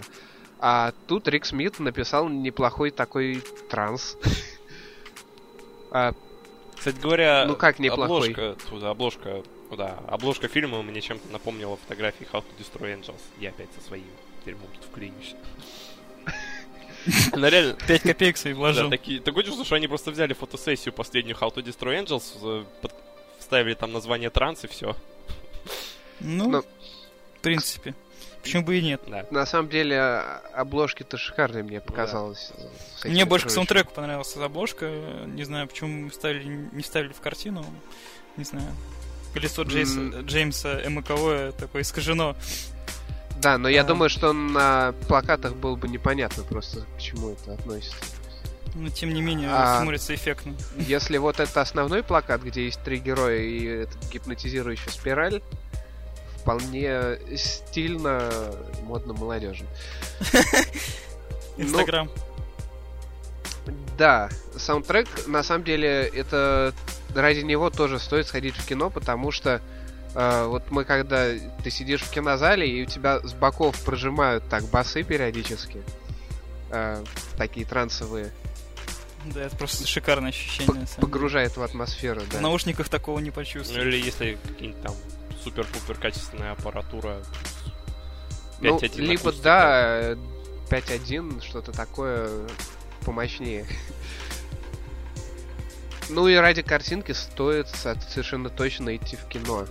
А тут Рик Смит написал неплохой такой транс. Кстати говоря, Ну как неплохой? обложка, туда, обложка, куда, обложка фильма мне чем-то напомнила фотографии How to Destroy Angels. Я опять со своим дерьмом тут вклинюсь. Она реально... Пять копеек свои Да, вложил. такие, такое чувство, что они просто взяли фотосессию последнюю How to Destroy Angels, э, под- вставили там название транс и все. Ну, Ну, принципе. Почему бы и нет? Да. На самом деле, а- обложки-то шикарные мне показалось. этими Мне больше к саундтреку понравилась обложка. Не знаю, почему ставили, не ставили в картину. Не знаю. Колесо Джейса. Джеймса МКВ такое искажено. Да, но я А. думаю, что на плакатах было бы непонятно просто, к чему это относится. Но тем не менее А. смотрится эффектно. Если вот это основной плакат, где есть три героя и гипнотизирующая спираль, вполне стильно, модно молодежи. Ну, Инстаграм. Да, саундтрек, на самом деле, это ради него тоже стоит сходить в кино, потому что э, вот мы когда ты сидишь в кинозале и у тебя с боков прожимают так басы периодически, э, такие трансовые, Да, это просто шикарное ощущение. п- деле. погружает в атмосферу, да. В наушниках такого не Ну почувствуешь. или если какие-нибудь там супер-пупер качественная аппаратура. Ну, 5.1 либо акустика. да, э, 5.1, что-то такое помощнее. Ну и ради картинки стоит со- совершенно точно идти в кино.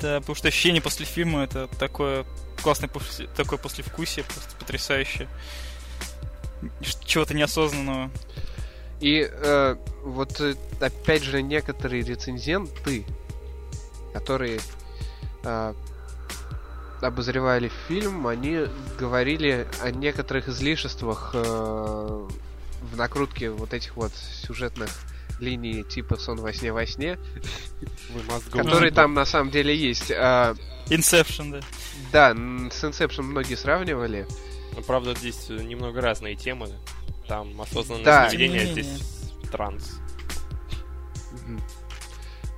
Да, потому что ощущение после фильма это такое классное после, такое послевкусие, просто потрясающее. Чего-то неосознанного. И э, вот э, опять же некоторые рецензенты, которые э, обозревали фильм, они говорили о некоторых излишествах э, в накрутке вот этих вот сюжетных линий типа сон во сне во сне, которые там на самом деле есть. А, Inception, да. да, с Inception многие сравнивали. Ну, правда, здесь немного разные темы. Там осознанное Да. здесь транс.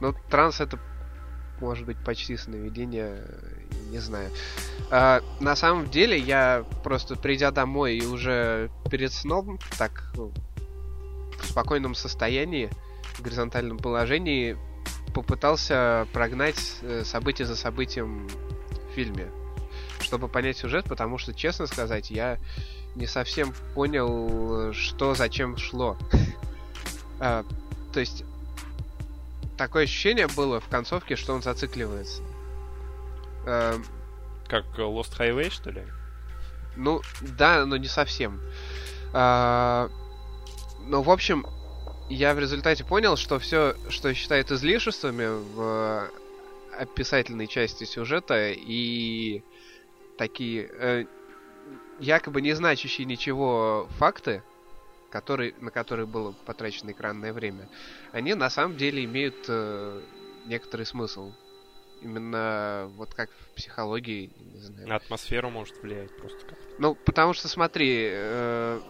Ну, транс это может быть почти сновидение, не знаю. А, на самом деле, я просто придя домой и уже перед сном, так ну, в спокойном состоянии, в горизонтальном положении, попытался прогнать э, событие за событием в фильме, чтобы понять сюжет, потому что, честно сказать, я не совсем понял, что зачем шло. А, то есть такое ощущение было в концовке, что он зацикливается. Эм, Как э, Lost Highway, что ли? ну, да, но не совсем. А, ну, в общем, я в результате понял, что все, что считает излишествами в описательной части сюжета и такие э, якобы не значащие ничего факты, которые, на которые было потрачено экранное время, они на самом деле имеют э, некоторый смысл. Именно вот как в психологии, не знаю. На атмосферу может влиять просто как Ну, потому что, смотри, э,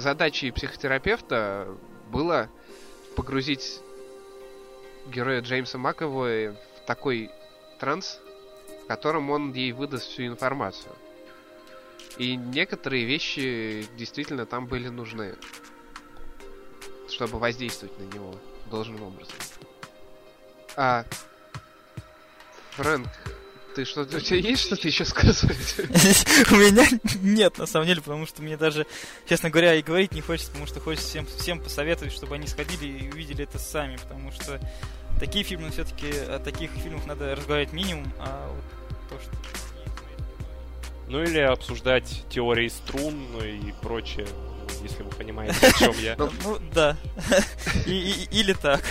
задачей психотерапевта было погрузить героя Джеймса Маковой в такой транс, в котором он ей выдаст всю информацию. И некоторые вещи действительно там были нужны, чтобы воздействовать на него должным образом. А, Фрэнк, ты что-то, у тебя есть что-то еще сказать? У меня нет, на самом деле, потому что мне даже, честно говоря, и говорить не хочется, потому что хочется всем, всем посоветовать, чтобы они сходили и увидели это сами, потому что такие фильмы все-таки, о таких фильмах надо разговаривать минимум, а вот то, что... Ну или обсуждать теории струн, ну и прочее, если вы понимаете, о чем я. Ну, Ну, да. Или так.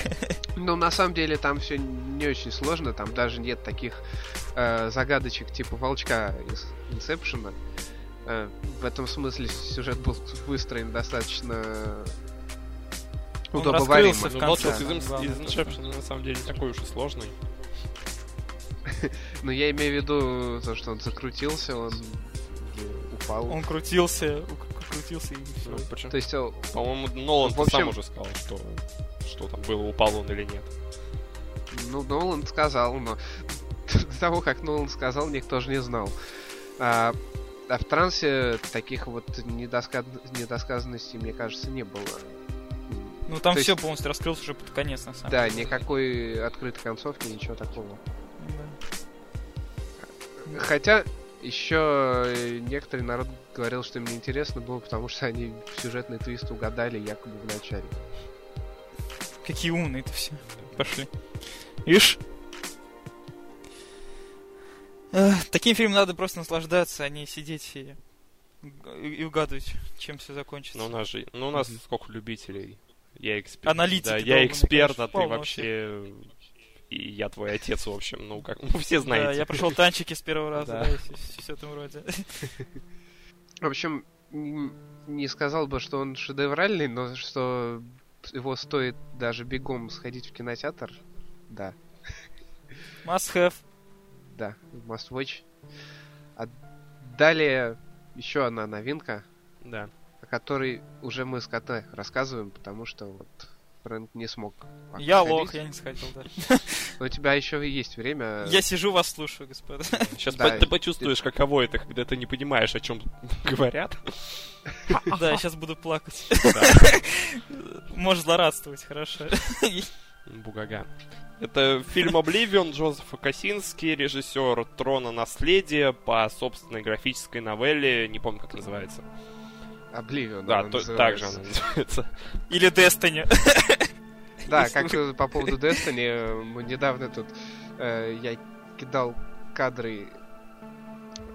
Ну, на самом деле, там все не очень сложно. Там даже нет таких э, загадочек типа волчка из Инсепшена. Э, в этом смысле сюжет был выстроен достаточно Он удобоваримо. раскрылся в Ну, конце, Волчок из из Inception на самом деле не такой уж и сложный. Но я имею в виду то, что он закрутился, он упал. Он крутился, крутился и все. Ну, причем, То есть, по-моему, Нолан в общем- сам уже сказал, что, что там было, упал он или нет. ну, Нолан сказал, но до того, как Нолан сказал, никто же не знал. А, а в трансе таких вот недоска- недосказанностей, мне кажется, не было. Ну, там То все есть- полностью раскрылось уже под конец, на самом Да, деле. никакой открытой концовки, ничего такого. Хотя еще э, некоторый народ говорил, что им неинтересно было, потому что они сюжетный твист угадали якобы в начале. Какие умные это все. Пошли. Ишь. Таким фильмом надо просто наслаждаться, а не сидеть и, и угадывать, чем все закончится. Ну, у нас же, ну, у нас сколько любителей. Я эксперт. Аналитики Да, я эксперт, а ты полно вообще... И я твой отец, в общем, ну, как, ну, все Да, знаете. я прошел танчики с первого раза, Да. да, и все, в этом роде. В общем, не сказал бы, что он шедевральный, но что его стоит даже бегом сходить в кинотеатр. Да, Must have. да, must watch. А далее еще одна новинка, Да. о которой уже мы с КТ рассказываем, потому что вот Фрэнк не смог. пока Я сходить. лох, я не сходил, да. Но у тебя еще есть время. Я сижу, вас слушаю, господа. Сейчас Да, ты почувствуешь, каково это, когда ты не понимаешь, о чем говорят. Да, я сейчас буду плакать. Можешь злорадствовать, хорошо. Бугага. Это фильм «Обливион» Джозефа Косински, режиссер «Трона наследия» по собственной графической новелле, не помню, как называется. Обливион. Да, то- называется. так же она называется. Или Destiny. Да, как по поводу Destiny, э, недавно тут э, я кидал кадры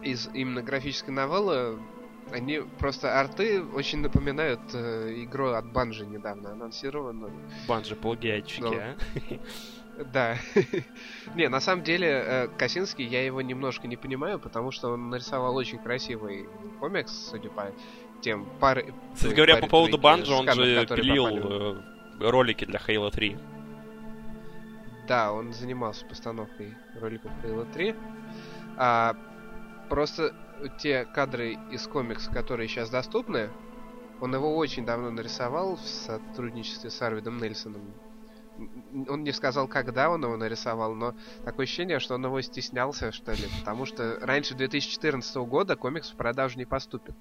из именно графической новеллы. Они просто арты очень напоминают э, игру от Банжи недавно анонсированную. Банжи плагиатчики, Ну. а? Да. не, на самом деле, э, Косинский, я его немножко не понимаю, потому что он нарисовал очень красивый комикс, судя по тем пары... Кстати говоря, по поводу Банжи, он же э, ролики для Halo 3. Да, он занимался постановкой роликов Halo 3. А, просто те кадры из комикса, которые сейчас доступны, он его очень давно нарисовал в сотрудничестве с Арвидом Нельсоном. Он не сказал, когда он его нарисовал, но такое ощущение, что он его стеснялся, что ли, потому что раньше 2014 года комикс в продажу не поступит.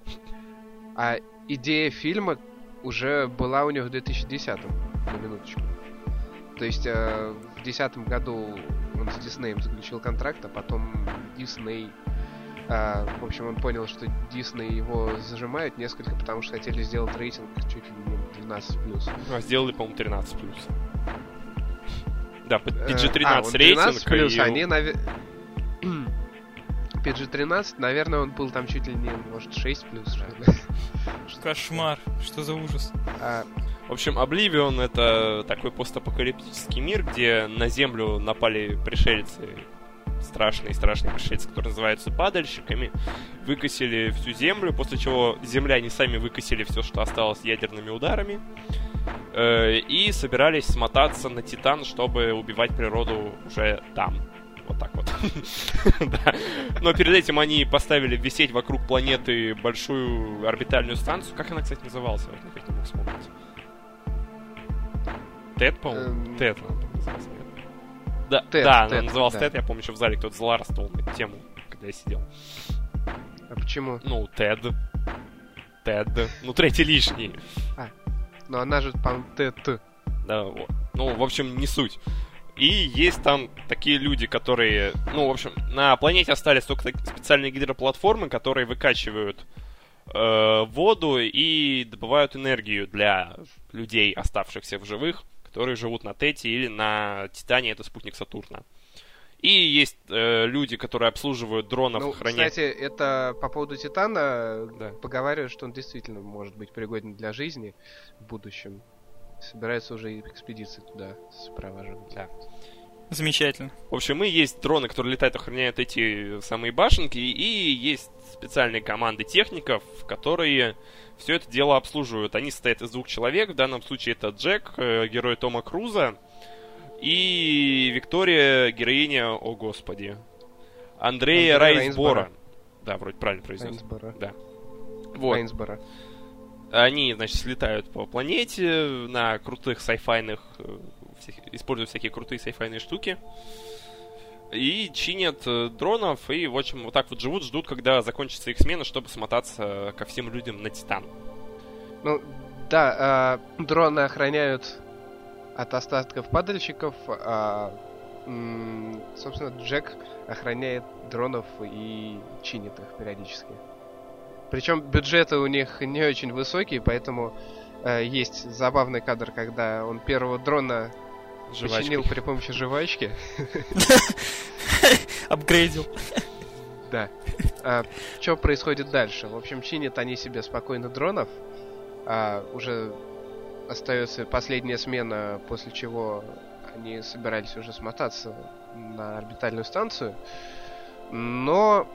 А идея фильма уже была у него в 2010 на минуточку. То есть э, в 2010 году он с Диснеем заключил контракт, а потом Дисней... э, в общем, он понял, что Дисней его зажимают несколько, потому что хотели сделать рейтинг чуть ли не 12+. А сделали, по-моему, 13 плюс. Да, Э, PG-13 а, он рейтинг. 13+, и- они, наве- PG-13, наверное, он был там чуть ли не, может, 6 плюс, что ли. Кошмар, что за ужас. А, В общем, Обливион это такой постапокалиптический мир, где на Землю напали пришельцы, страшные-страшные пришельцы, которые называются падальщиками, выкосили всю Землю, после чего земляне сами выкосили все, что осталось ядерными ударами, э, и собирались смотаться на Титан, чтобы убивать природу уже там. Вот так вот. Да. Но перед этим они поставили висеть вокруг планеты большую орбитальную станцию. Как она, кстати, называлась? Я опять не мог вспомнить. Тед, по-моему? Эм. Тед, она? Да, Тед, да, она Тед, называлась да. Тед, я помню, еще в зале кто-то злорадствовал на тему, когда я сидел. а почему? Ну, Тед. Тед. Ну, третий лишний. Ну, она же, по-моему, ТТ. Да, вот. Ну, в общем, не суть. И есть там такие люди, которые... Ну, в общем, на планете остались только специальные гидроплатформы, которые выкачивают э, воду и добывают энергию для людей, оставшихся в живых, которые живут на Тете или на Титане, это спутник Сатурна. И есть э, люди, которые обслуживают дронов, Ну, храня- кстати, это по поводу Титана, Да. поговаривают, что он действительно может быть пригоден для жизни в будущем. Собираются уже экспедиции туда сопровождать. Да. Замечательно. В общем, и есть дроны, которые летают, охраняют эти самые башенки, и есть специальные команды техников, которые все это дело обслуживают. Они состоят из двух человек, в данном случае это Джек, э, герой Тома Круза, и Виктория, героиня, о господи, Андрея Андрея Райсбора. Да, вроде правильно произнес. Райнсбора. Да. Вот. Райнсбора. Они, значит, слетают по планете на крутых сайфайных, э, используют всякие крутые сайфайные штуки. И чинят э, дронов, и, в общем, вот так вот живут, ждут, когда закончится их смена, чтобы смотаться ко всем людям на Титан. Ну, да, а, дроны охраняют от остатков падальщиков, а, м, собственно, Джек охраняет дронов и чинит их периодически. Причем бюджеты у них не очень высокие, поэтому э, есть забавный кадр, когда он первого дрона Жвачкой. починил при помощи жвачки. Апгрейдил. Да. А, что происходит дальше? В общем, чинят они себе спокойно дронов. А уже остается последняя смена, после чего они собирались уже смотаться на орбитальную станцию. Но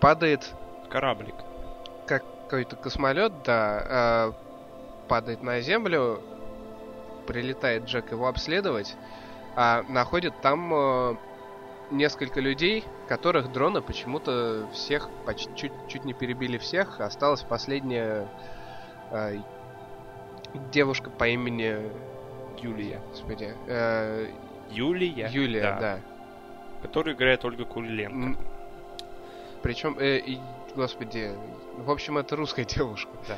падает Кораблик. какой-то космолет, да, э, падает на Землю, прилетает Джек его обследовать, а находит там э, несколько людей, которых дроны почему-то всех почти чуть, чуть не перебили всех. Осталась последняя э, девушка по имени Юлия, господи, э, Юлия. Юлия, да. Который играет Ольга Куриленко. Причем, э, и, господи, в общем, это русская девушка. Да.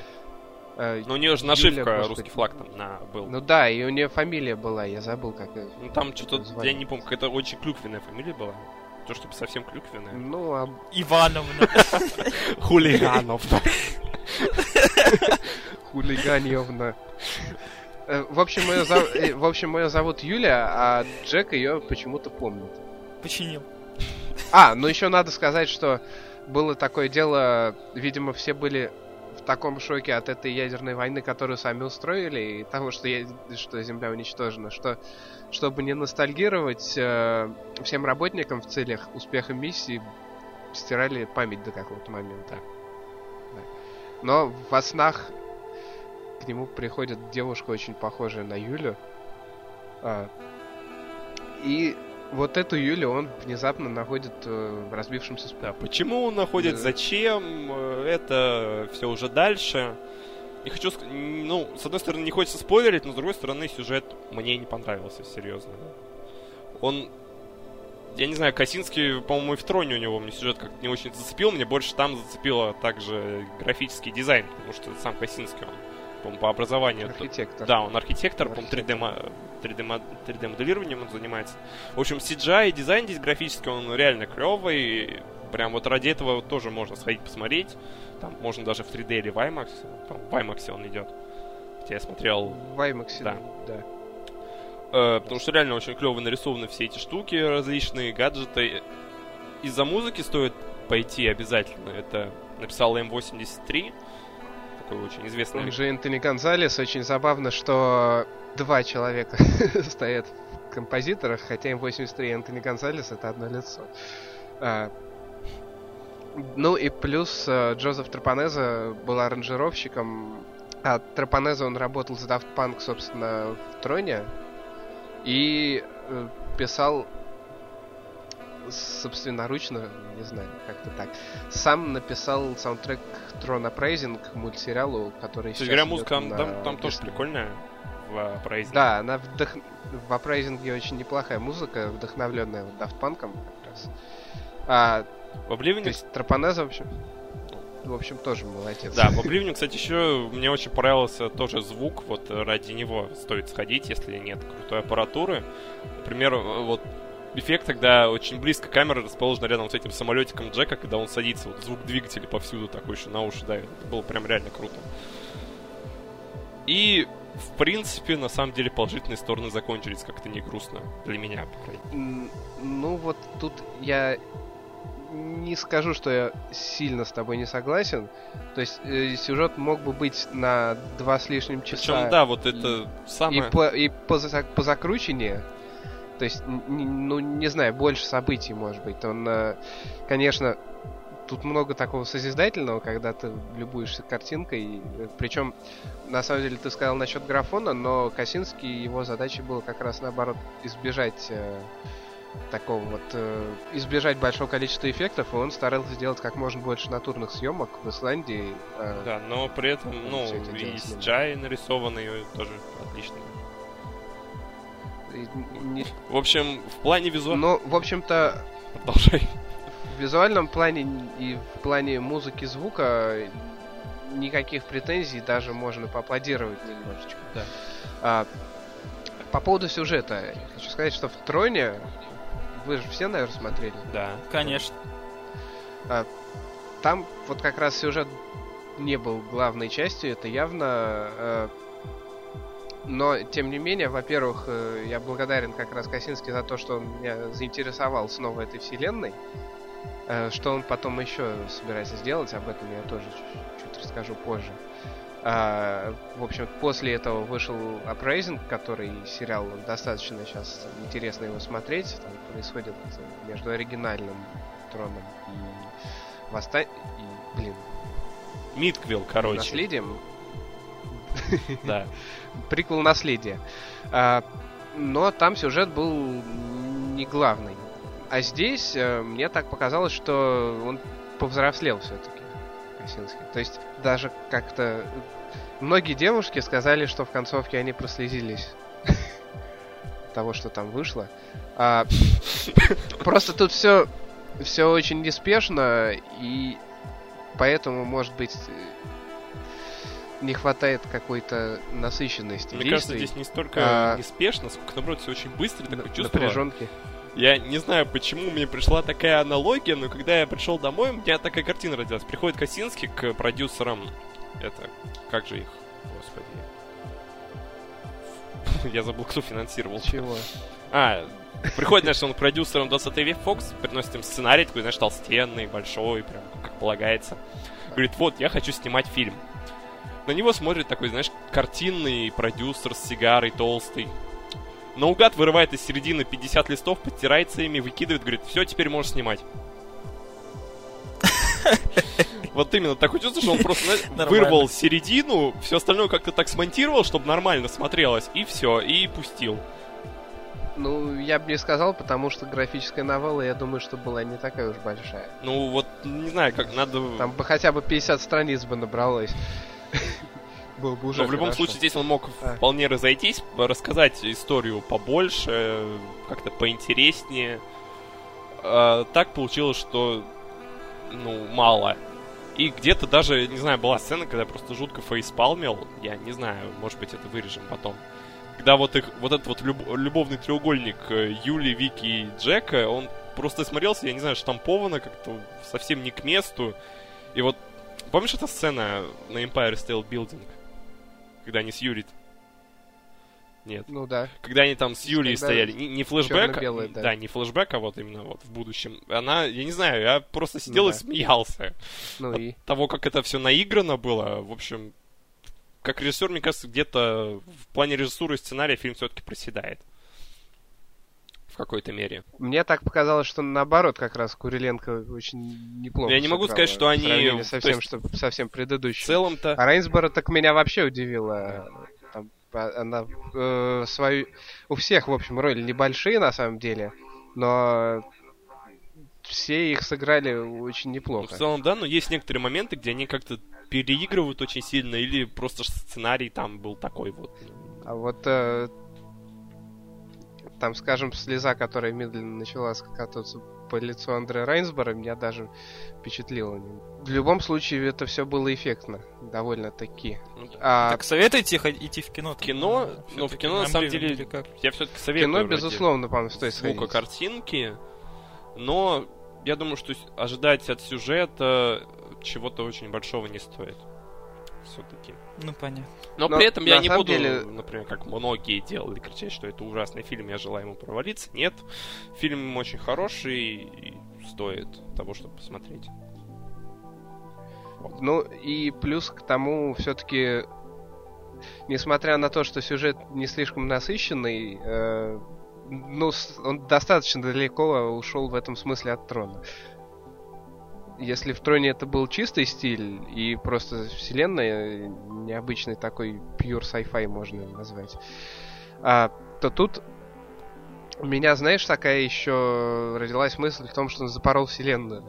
Э, Но у нее же нашивка господи. русский флаг там на был. Ну да, и у нее фамилия была, я забыл, как Ну там что-то, я не помню, какая-то очень клюквенная фамилия была. То, чтобы совсем клюквенная. Ну, а Ивановна. Хулиганов. хулиганьевна. Э, В общем, ее зов- э, в общем, ее зовут Юля, а Джек ее почему-то помнит. Починил. А, ну еще надо сказать, что было такое дело, видимо, все были таком шоке от этой ядерной войны, которую сами устроили, и того, что, я- что Земля уничтожена, что чтобы не ностальгировать, э, всем работникам в целях успеха миссии стирали память до какого-то момента. Да. Но во снах к нему приходит девушка, очень похожая на Юлю. А, и вот эту Юлю он внезапно находит э, в разбившемся сп- Да, почему он находит, Да. зачем, э, это все уже дальше. Не хочу, ну, с одной стороны, не хочется спойлерить, но с другой стороны, сюжет мне не понравился, серьезно. Он, я не знаю, Косинский, по-моему, и в Троне у него мне сюжет как-то не очень зацепил, мне больше там зацепило также графический дизайн, потому что сам Косинский, он, по-моему, по образованию... то- архитектор. Да, он архитектор, по Архитектор. 3D, мо- 3D, мо- 3D моделированием он занимается. В общем, CGI и дизайн здесь графический, он реально клевый. Прям вот ради этого тоже можно сходить посмотреть. Там можно даже в 3D или в IMAX. В IMAX он идет. Хотя я смотрел, В IMAX, Да. да. э, потому что реально очень клево нарисованы все эти штуки, различные гаджеты. Из-за музыки стоит пойти обязательно. Это написал М83. Такой очень известный Он же Энтони Гонзалес. Очень забавно, что два человека стоят в композиторах, хотя М83 и Энтони Гонзалес это одно лицо. А, ну и плюс э, Джозеф Трапанеза был аранжировщиком. А Трапанеза он работал с Daft Punk, собственно, в Троне. И э, писал собственноручно, не знаю, как-то так. Сам написал саундтрек Трон Апрайзинг мультсериалу, который То есть, сейчас говоря, идет музыка на там, там тоже прикольная в Uprising. Да, она вдох... в Апрайзинге очень неплохая музыка, вдохновленная вот Daft Punk'ом как раз. А, В Oblivion, то есть Трапанеза, в общем, в общем, тоже молодец. Да, в Oblivion, кстати, еще мне очень понравился тоже звук. Вот э, ради него стоит сходить, если нет крутой аппаратуры. Например, э, вот эффект, когда очень близко камера расположена рядом с этим самолетиком Джека, когда он садится, вот звук двигателя повсюду такой еще на уши давит. Это было прям реально круто. И, в принципе, на самом деле положительные стороны закончились как-то не грустно. Для меня, по крайней мере. Ну вот тут я не скажу, что я сильно с тобой не согласен. То есть э, сюжет мог бы быть на два с лишним часа. Причем, да, вот это И, самое... и по, за- по закрученнее. То есть, ну, не знаю, больше событий, может быть. Он, э, конечно, тут много такого созидательного, когда ты любуешься картинкой. Причем, на самом деле, ты сказал насчет графона, но Косинский, его задачей было как раз наоборот избежать э, такого вот э, избежать большого количества эффектов, и он старался сделать как можно больше натурных съемок в Исландии. э, Да, но при этом, ну, и. CGI нарисованный тоже отлично. Не- В общем, в плане визуала... Но, в общем-то, Продолжай. в визуальном плане и в плане музыки звука никаких претензий, даже можно поаплодировать немножечко. Да. А, по поводу сюжета, хочу сказать, что в Троне вы же все, наверное, смотрели. Да. Конечно. Там вот как раз сюжет не был главной частью, это явно. э, но, тем не менее, во-первых, э, я благодарен как раз Косински за то, что он меня заинтересовал снова этой вселенной. Э, Что он потом еще собирается сделать, об этом я тоже чуть, чуть расскажу позже. А, в общем, после этого вышел Uprising, который сериал достаточно сейчас интересно его смотреть. Там происходит между оригинальным троном и восстан... и, блин, Митквилл, короче. наследием. Да. Приквел наследия. А, но там сюжет был не главный. А здесь э, мне так показалось, что он повзрослел все-таки. Косинский. То есть даже как-то многие девушки сказали, что в концовке они прослезились того, что там вышло. А, просто тут все все очень неспешно и поэтому может быть не хватает какой-то насыщенности Мне кажется, действий, здесь не столько А, неспешно, сколько, наоборот, все очень быстро, такое на- чувство. напряженки. Я не знаю, почему мне пришла такая аналогия, но когда я пришел домой, у меня такая картина родилась. Приходит Косинский к продюсерам. Это, как же их, господи. Я забыл, кто финансировал. Чего? А, приходит, знаешь, он к продюсерам 20 век Fox, приносит им сценарий, такой, знаешь, толстенный, большой, прям, как полагается. Говорит, вот, я хочу снимать фильм. На него смотрит такой, знаешь, картинный продюсер с сигарой толстый. Наугад вырывает из середины 50 листов, подтирается ими, выкидывает, говорит, все, теперь можешь снимать. Вот именно, такое чувство, что он просто знаешь, вырвал середину, все остальное как-то так смонтировал, чтобы нормально смотрелось, и все, и пустил. Ну, я бы не сказал, потому что графическая новелла, я думаю, что была не такая уж большая. Ну, вот, не знаю, как надо... Там бы хотя бы 50 страниц бы набралось. Было бы уже Но в любом хорошо. случае здесь он мог А. вполне разойтись, рассказать историю побольше, как-то поинтереснее. А, так получилось, что ну, мало. И где-то даже, не знаю, была сцена, когда я просто жутко фейспалмил. Я не знаю, может быть, это вырежем потом. Когда вот их, вот этот вот люб- любовный треугольник э, Юли, Вики и Джека, он просто смотрелся, я не знаю, штамповано как-то совсем не к месту. И вот, помнишь эта сцена на Empire State Building? Когда они с Юрий... Нет. Ну да. Когда они там с Юлей Когда стояли, не, не флешбэк, да. да. не флешбэк, а вот именно вот в будущем. Она, я не знаю, я просто сидел Ну и да. смеялся. Ну От и... того, как это все наиграно было, в общем, как режиссер, мне кажется, где-то в плане режиссуры и сценария фильм все-таки проседает. В какой-то мере. Мне так показалось, что наоборот, как раз Куриленко очень неплохо Я не могу сказать, что в они- сравнении то со всем, есть- что совсем В предыдущим. целом-то... А Рейнсборо так меня вообще удивила. Там, а- она э, свою... У всех, в общем, роли небольшие на самом деле, но все их сыграли очень Ну, неплохо. в целом, да, но есть некоторые моменты, где они как-то переигрывают очень сильно, или просто сценарий там был такой вот. ну, А вот э, там, скажем, слеза, которая медленно начала скатываться по лицу Андрея Рейнсбора, меня даже впечатлила. В любом случае, это все было эффектно, довольно-таки. ну. А Так советуете хо- идти в кино? Кино? Да, Ну, в кино, на самом деле, как? Я все-таки советую. кино, безусловно, по-моему, стоит звука сходить. картинки, но я думаю, что ожидать от сюжета чего-то очень большого не стоит. Все-таки. Ну, понятно. Но, Но при этом я не буду, деле- например, как многие делали, кричать, что это ужасный фильм, я желаю ему провалиться. Нет. Фильм очень хороший и стоит того, чтобы посмотреть. Ну, и плюс к тому, все-таки, несмотря на то, что сюжет не слишком насыщенный, э, ну, он достаточно далеко ушел в этом смысле от трона. Если в троне это был чистый стиль и просто вселенная, необычный такой pure sci-fi можно назвать, а, то тут у меня, знаешь, такая еще родилась мысль в том, что он запорол вселенную.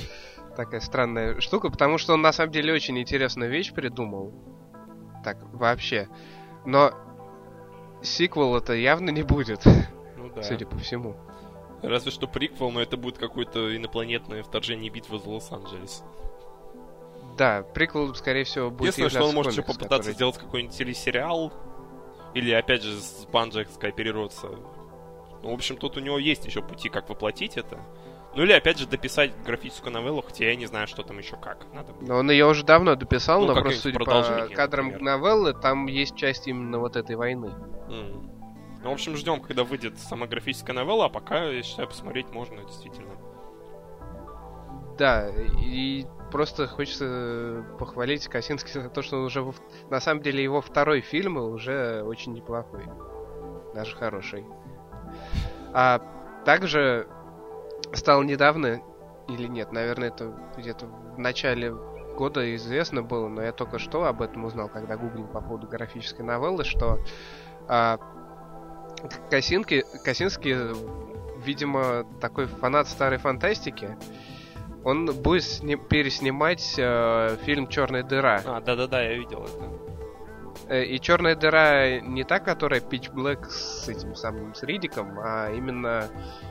Такая странная штука, потому что он на самом деле очень интересную вещь придумал. Так, вообще. Но сиквел это явно не будет, Ну да. судя по всему. Разве что приквел, но это будет какое-то инопланетное вторжение битвы за Лос-Анджелес. Да, приквел, скорее всего, будет Единственное, что он может еще попытаться который- сделать какой-нибудь телесериал. Или, опять же, с Банджек скооперироваться. Ну, в общем, тут у него есть еще пути, как воплотить это. Ну, или, опять же, дописать графическую новеллу, хотя я не знаю, что там еще как. Надо будет. Но он ее уже давно дописал, Ну, но просто судя по кадрам например. новеллы, там есть часть именно вот этой войны. М. Ну, в общем, ждем, когда выйдет сама графическая новелла, а пока, я считаю, посмотреть можно, действительно. Да, и просто хочется похвалить Косински за то, что он уже... На самом деле его второй фильм уже очень неплохой. Даже хороший. А также стало недавно, или нет, наверное, это где-то в начале года известно было, но я только что об этом узнал, когда гуглил по поводу графической новеллы, что а, Косинки, Косинский, видимо, такой фанат старой фантастики, он будет сни- переснимать э, фильм Черная дыра. А, да-да-да, я видел это. Э, И Черная дыра не та, которая Pitch Black с этим самым с Ридиком, а именно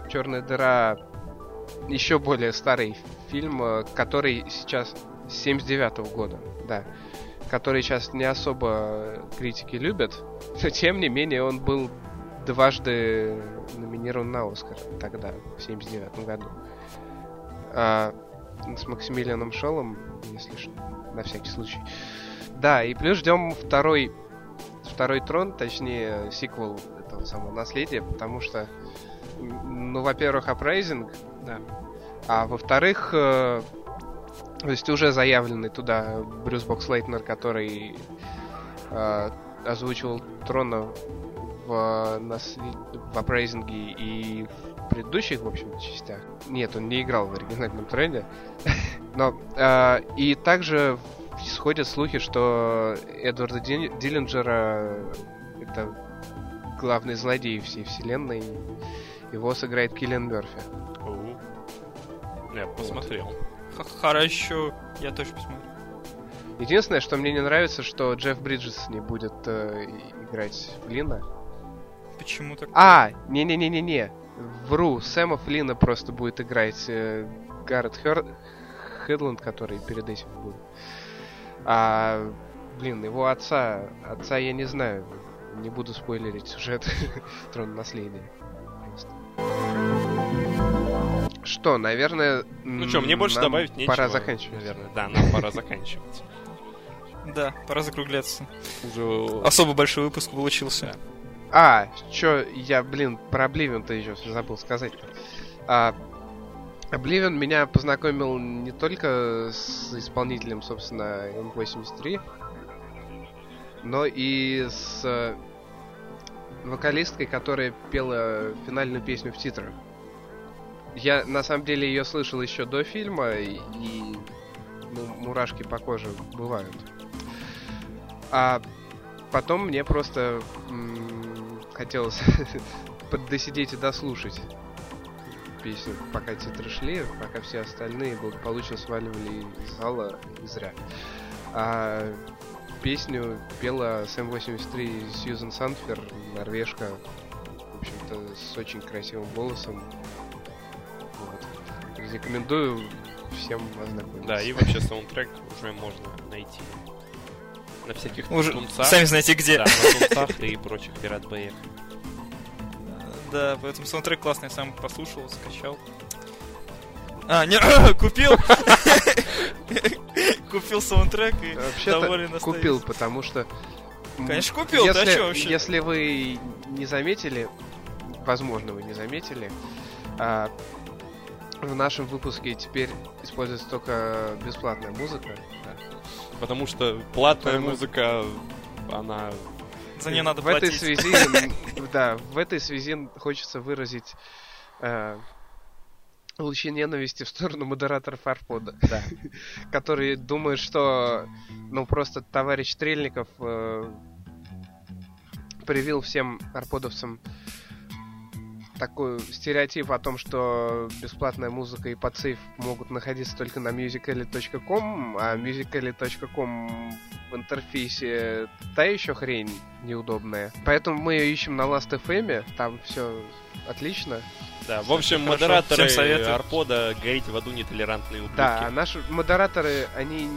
Черная дыра еще более старый фильм, э, который сейчас с 79 года, да, который сейчас не особо критики любят, но тем не менее он был дважды номинирован на Оскар тогда, в 79 году. А, с Максимилианом Шеллом, если что, на всякий случай. Да, и плюс ждем второй, второй трон, точнее, сиквел этого самого наследия, потому что, ну, во-первых, Uprising, Да. а во-вторых, э, то есть уже заявленный туда Брюс Бокслейтнер, который э, озвучивал трона в, наслед... в Uprising и в предыдущих, в общем частях. Нет, он не играл в оригинальном троне. Но э, и также сходят слухи, что Эдварда Диллинджера это главный злодей всей вселенной. Его сыграет Киллиан Мерфи. Я посмотрел. Х- Хорошо, я тоже посмотрю. Единственное, что мне не нравится, что Джефф Бриджес не будет э, играть Флина. Почему так? А, не-не-не-не-не. Вру, Сэма Флина просто будет играть э, Гаррет Хер... Хедланд, который перед этим был. А, блин, его отца, отца я не знаю. Не буду спойлерить сюжет Трон наследия. Просто. Что, наверное... Ну что, мне больше добавить нечего. Пора заканчивать. Наверное, да, нам пора заканчивать. Да, пора закругляться. Уже... Особо большой выпуск получился. А, чё, я, блин, про Обливион-то еще забыл сказать. А, Обливион меня познакомил не только с исполнителем, собственно, М83, но и с э, вокалисткой, которая пела финальную песню в титрах. Я, на самом деле, ее слышал еще до фильма, и, и, ну, мурашки по коже бывают. А потом мне просто м, хотелось досидеть и дослушать песню, пока титры шли, пока все остальные благополучно сваливали из зала зря. А песню пела Сэм 83 Сьюзен Санфер, норвежка, в общем-то, с очень красивым голосом. Вот. Рекомендую всем ознакомиться. Да, и вообще саундтрек уже можно найти на всяких Уже тунцах. сами знаете где. Да, на тунцах и прочих пират боях. Да, поэтому саундтрек классный, сам послушал, скачал. А, не, купил! Купил саундтрек и доволен Вообще-то остаюсь. купил, потому что... Конечно, купил, да чё вообще? Если вы не заметили, возможно, вы не заметили, а, в нашем выпуске теперь используется только бесплатная музыка. Потому что платная Потому- музыка, она... За нее надо в этой платить. связи, да, в этой связи хочется выразить э, лучи ненависти в сторону модераторов Арпода, да, которые думают, что, ну, просто товарищ Стрельников э, привил всем арподовцам такой стереотип о том, что бесплатная музыка и подсейв могут находиться только на musically.com, а musically.com в интерфейсе та еще хрень неудобная. Поэтому мы ее ищем на Last.fm, там все отлично. Да, в общем, Хорошо, модераторы советую. Арпода горите в аду нетолерантные ублюдки. Да, а наши модераторы, они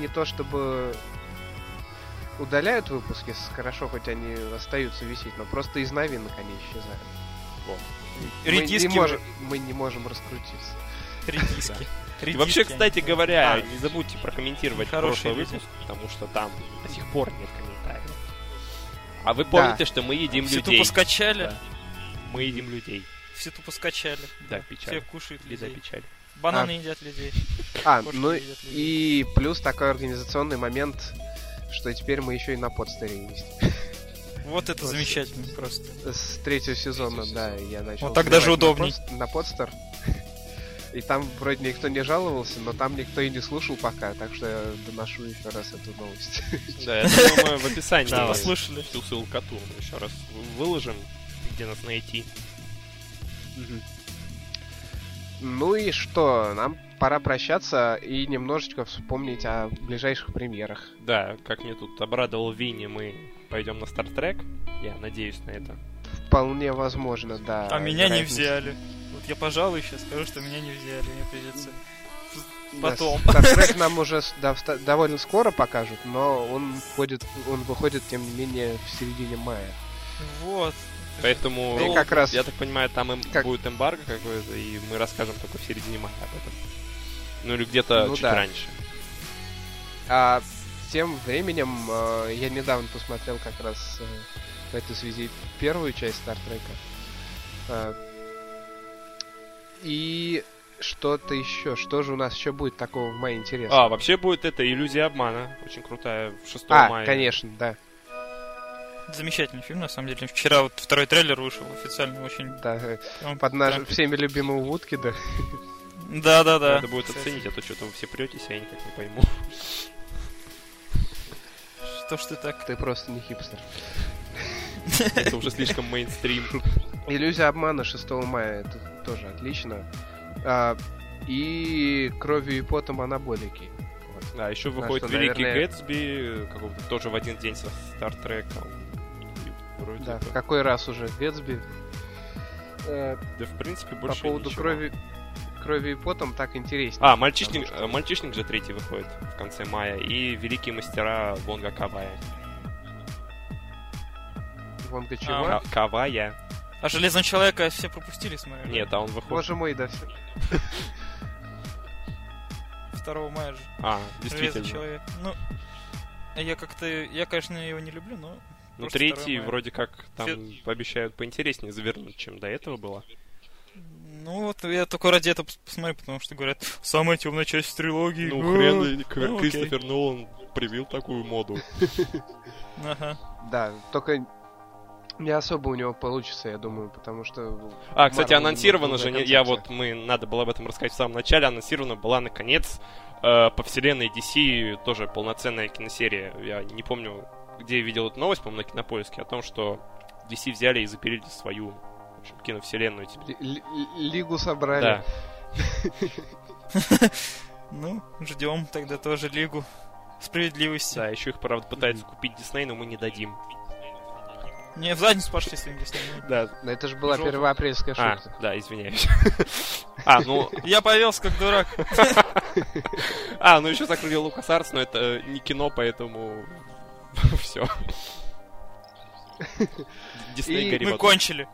не то чтобы удаляют выпуски, хорошо, хоть они остаются висеть, но просто из новинок они исчезают. Мы Редиски не, уже. можем, мы не можем раскрутиться. Редиски. И Редиски, вообще, кстати говоря, А. не забудьте прокомментировать Хорошие прошлый люди. выпуск, потому что там до сих пор нет комментариев. А вы помните, что мы едим Все людей? тупо скачали. Да. Мы едим людей. Все тупо скачали. Да, Все печаль. кушают Беда, людей. печаль. Бананы едят людей. А, Кошки ну людей. и плюс такой организационный момент, что теперь мы еще и на подстере есть. Вот это Вот. замечательно просто. С третьего сезона, да, я начал. Вот так даже на удобней. На подстер. И там вроде никто не жаловался, но там никто и не слушал пока, так что я доношу еще раз эту новость. Да, я думаю, мы в описании Да, послушали. всю ссылкоту еще раз выложим, где нас найти. Ну и что, нам пора прощаться и немножечко вспомнить о ближайших премьерах. Да, как мне тут обрадовал Винни, мы пойдем на Стартрек. Я надеюсь на это. Вполне возможно, да. А меня не взяли. Вот я, пожалуй, сейчас скажу, что меня не взяли. Мне придется Да, потом. Стартрек нам уже да, довольно скоро покажут, но он входит, он выходит, тем не менее, в середине мая. Вот. Поэтому, И как раз- я так понимаю, там им как- будет эмбарго какое-то, и мы расскажем только в середине мая об этом. Ну или где-то Ну чуть да. раньше. А тем временем э, я недавно посмотрел как раз э, в этой связи первую часть Стартрека. Э, и что-то еще. Что же у нас еще будет такого в мае интересного? А, вообще будет это иллюзия обмана. Очень крутая. 6 А, мая. конечно, да. Замечательный фильм, на самом деле. Вчера вот второй трейлер вышел официально очень... да э, прям- под наш, прям- всеми любимого Вудкида. Да-да-да. Надо будет Кстати, оценить, а то что-то вы все претесь, а я никак не пойму. Что ж ты так... Ты просто не хипстер. Это уже слишком мейнстрим. Иллюзия обмана 6 мая, это тоже отлично. А, и кровью и потом анаболики. Вот. А, еще выходит что, Великий наверное- Гэтсби, какого-то тоже в один день со Стартреком. Вроде Да, в какой раз уже Гэтсби. Да, в принципе, по больше поводу ничего. крови, крови и потом так интереснее. А, мальчишник, что- э, мальчишник же третий выходит в конце мая. И Великие мастера Вонга Кавая. Вонга чего? А, Ка- Кавая. А Железного Человека все пропустили, смотрю. Нет, а он выходит... Боже мой, да все. 2 мая же. А, Железный действительно. Человек. Ну, я как-то... Я, конечно, его не люблю, но... Ну, третий 2 мая. вроде как там пообещают поинтереснее завернуть, чем до этого было. Ну вот, я только ради этого пос- посмотрю, потому что говорят, самая темная часть трилогии. Ну, хрен ли ну. Кристофер Нолан привил такую моду. Ага. Да, только не особо у него получится, я думаю, потому что... А, кстати, анонсировано же, я вот, мы, надо было об этом рассказать в самом начале, анонсирована была, наконец, э, по вселенной DC тоже полноценная киносерия. Я не помню, где я видел эту новость, по-моему, на Кинопоиске, о том, что DC взяли и запилили свою в общем, киновселенную теперь. Ли- ли- Лигу собрали. Да. Ну, ждем тогда тоже Лигу Справедливости. Да, еще их, правда, пытаются купить Дисней, но мы не дадим. Не, в задницу пошли с ним Дисней. Да. Но это же была Желтый. первоапрельская А, шутка. да, извиняюсь. А, ну, Я повелся как дурак. а, ну еще закрыли Лукас Артс, но это не кино, поэтому все. Дисней И гори в Мы кончили.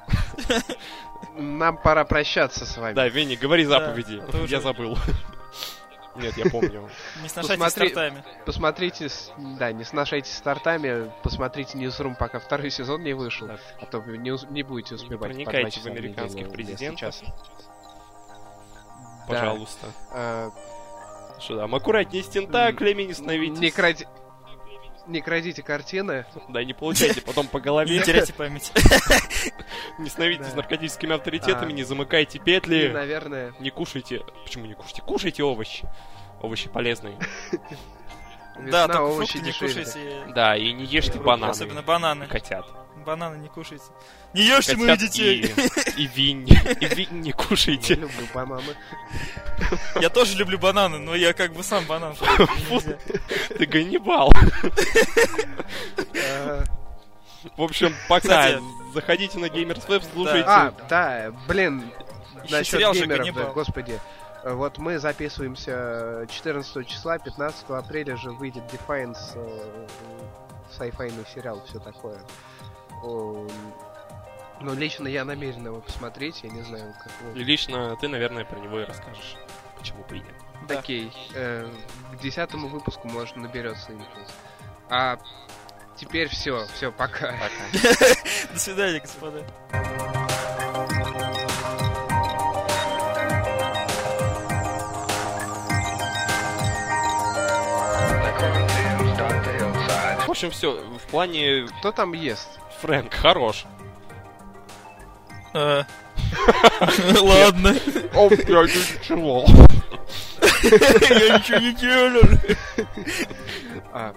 Нам пора прощаться с вами. Да, Венни, говори Да, заповеди. уже- Я забыл. Нет, я помню. Не сношайтесь Посмотри- с тортами. Посмотрите, да, не сношайтесь с тортами, посмотрите Newsroom, пока второй сезон не вышел, Да. а то вы не, ус- не будете успевать. по проникайте в американских президентов. Пожалуйста. А, Что там, аккуратнее с тентаклями, не не, становитесь. кради... не крадите картины. Да, не получайте потом по Не голове. теряйте память. Не становитесь наркотическими авторитетами, А. не замыкайте петли. наверное, Не кушайте. Почему не кушайте? Кушайте овощи. Овощи полезные. Да, только овощи не кушайте. Да, и не ешьте бананы. Особенно бананы. Котят. Бананы не кушайте. Не ешьте моих детей. и, и винь. И винь не Я кушайте. люблю бананы. Я тоже люблю бананы, но я как бы сам банан. Ты Ганнибал. В общем, пока. Заходите на Gamers Web, слушайте. А, да, блин, насчет геймеров, господи. Вот мы записываемся 14 числа, 15 апреля же выйдет Defiance, э, сайфайный сериал, все такое. Эм, ну, лично я намерен его посмотреть, я не знаю, как вы... Лично ты, наверное, про него и расскажешь. Почему бы и. Да. Окей. Э, к десятому выпуску, может, наберется инфос. А теперь все, все, пока. Пока. До свидания, господа. В общем, все. В плане... Кто там ест? Фрэнк хорош. А. Ладно. О, я ничего. Я ничего не делаю. А,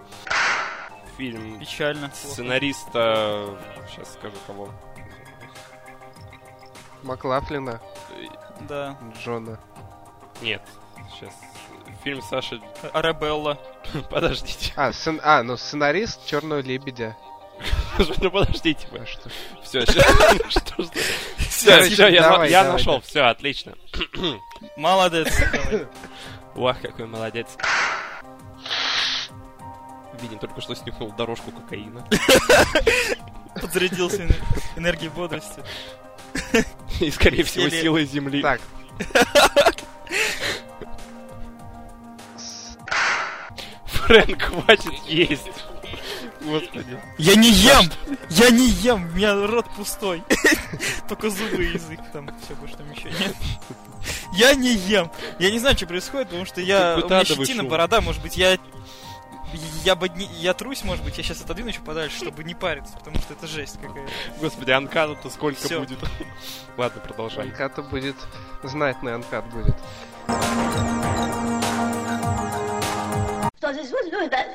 Фильм Печально. сценариста... Сейчас скажу кого. Маклафлина, Да. Джона. Нет, сейчас. Фильм Саши... Арабелла. Подождите. А, сцен... а, ну сценарист Черного лебедя. Ну подождите вы. Что? Все, все, я нашел, все, отлично. Молодец. Вах, какой молодец. Видим, только что снюхнул дорожку кокаина. Подзарядился энергией бодрости. И, скорее всего, силой земли. Так. Фрэнк, хватит есть. Господи. Я не ем! Я не ем! У меня рот пустой. Только зубы и язык там. Все, больше там еще нет. Я не ем! Я не знаю, что происходит, потому что я... У меня щетина, борода, может быть, я... Я бы не... Я трусь, может быть, я сейчас отодвину еще подальше, чтобы не париться, потому что это жесть какая-то. Господи, анкану-то сколько Всё. будет? Ладно, продолжай. Анката будет... Знатный анкат будет. Vos no estás